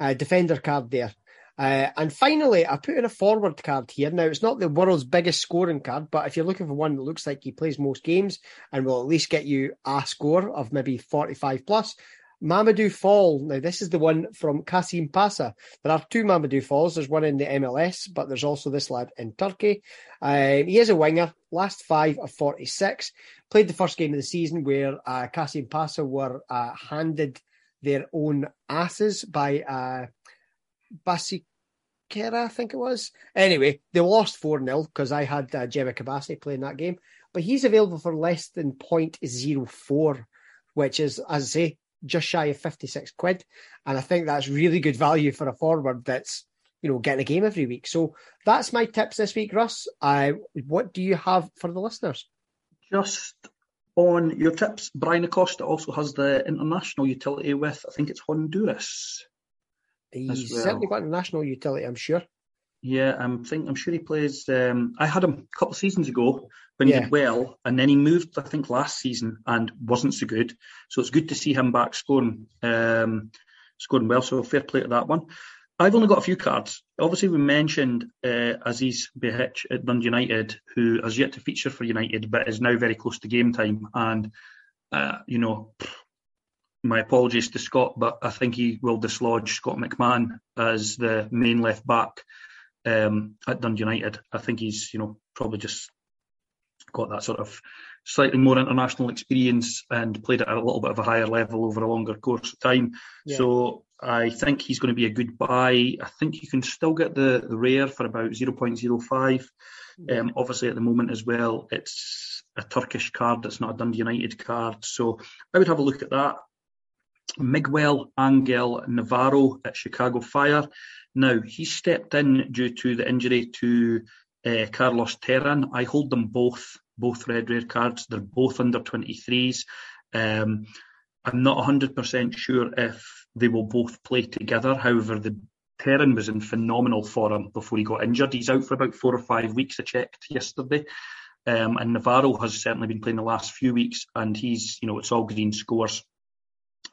Uh, defender card there. Uh, and finally, I put in a forward card here. Now, it's not the world's biggest scoring card, but if you're looking for one that looks like he plays most games and will at least get you a score of maybe 45 plus, Mamadou Fall. Now, this is the one from Kasımpaşa. There are two Mamadou Falls. There's one in the MLS, but there's also this lad in Turkey. Um, he is a winger, last five of 46. Played the first game of the season where uh, Kasımpaşa were uh, handed their own asses by uh, I think it was. Anyway, they lost 4 0 because I had uh, Djemi Khabasi playing that game. But he's available for less than 0.04, which is, as I say, just shy of 56 quid. And I think that's really good value for a forward that's, you know, getting a game every week. So that's my tips this week, Russ. Uh, what do you have for the listeners? Just on your tips, Bryan Acosta also has the international utility with, I think it's Honduras. He's well. certainly got a national utility, I'm sure. Yeah, I'm think I'm sure he plays. Um, I had him a couple of seasons ago when he yeah. did well, and then he moved. I think last season and wasn't so good. So it's good to see him back scoring, um, scoring well. So fair play to that one. I've only got a few cards. Obviously, we mentioned uh, Aziz Behich at Dundee United, who has yet to feature for United, but is now very close to game time. And, uh, you know, my apologies to Scott, but I think he will dislodge Scott McMahon as the main left back um, at Dundee United. I think he's, you know, probably just got that sort of slightly more international experience and played at a little bit of a higher level over a longer course of time. Yeah. So I think he's going to be a good buy. I think you can still get the, the rare for about 0.05. Um, obviously, at the moment as well, it's a Turkish card. It's not a Dundee United card. So I would have a look at that. Miguel Angel Navarro at Chicago Fire. Now, he stepped in due to the injury to uh, Carlos Terán. I hold them both, both red rare cards. They're both under 23s. Um, I'm not 100% sure if they will both play together. However, the Terán was in phenomenal form before he got injured. He's out for about four or five weeks, I checked yesterday. Um, and Navarro has certainly been playing the last few weeks, and he's, you know, it's all green scores.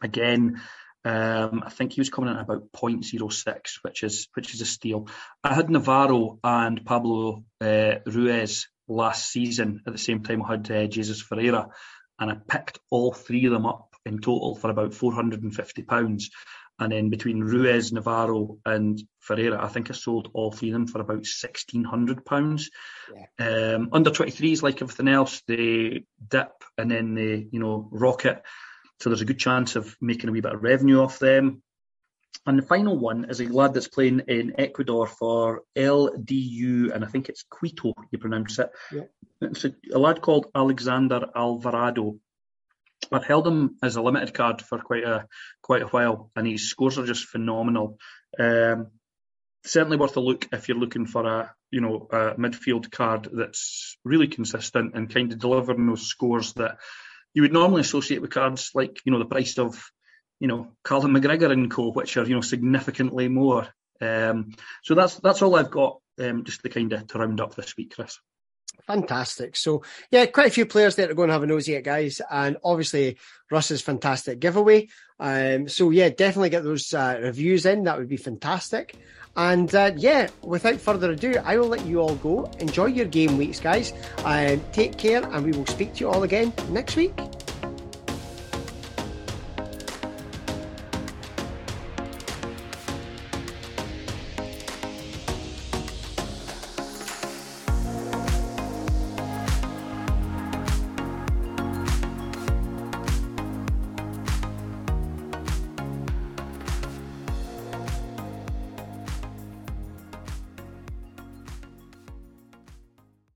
Again, um, I think he was coming in at about 0.06, which is which is a steal. I had Navarro and Pablo uh, Ruiz last season at the same time I had uh, Jesus Ferreira, and I picked all three of them up in total for about 450 pounds. And then between Ruiz, Navarro, and Ferreira, I think I sold all three of them for about sixteen hundred pounds. Yeah. Um, under 23s, like everything else, they dip and then they, you know, rocket. So there's a good chance of making a wee bit of revenue off them. And the final one is a lad that's playing in Ecuador for LDU, and I think it's Quito, you pronounce it. Yeah. It's a, a lad called Alexander Alvarado. I've held him as a limited card for quite a quite a while, and his scores are just phenomenal. Um, certainly worth a look if you're looking for a you know a midfield card that's really consistent and kind of delivering those scores that you would normally associate with cards like you know the price of you know Callum McGregor and co, which are you know significantly more. Um, so that's that's all I've got um, just to kind of to round up this week, Kris. Fantastic. So, yeah, quite a few players there to go and have a nosy at, guys. And obviously, Russ's fantastic giveaway. Um, so, yeah, definitely get those uh, reviews in. That would be fantastic. And uh, yeah, without further ado, I will let you all go. Enjoy your game weeks, guys. Um, take care, and we will speak to you all again next week.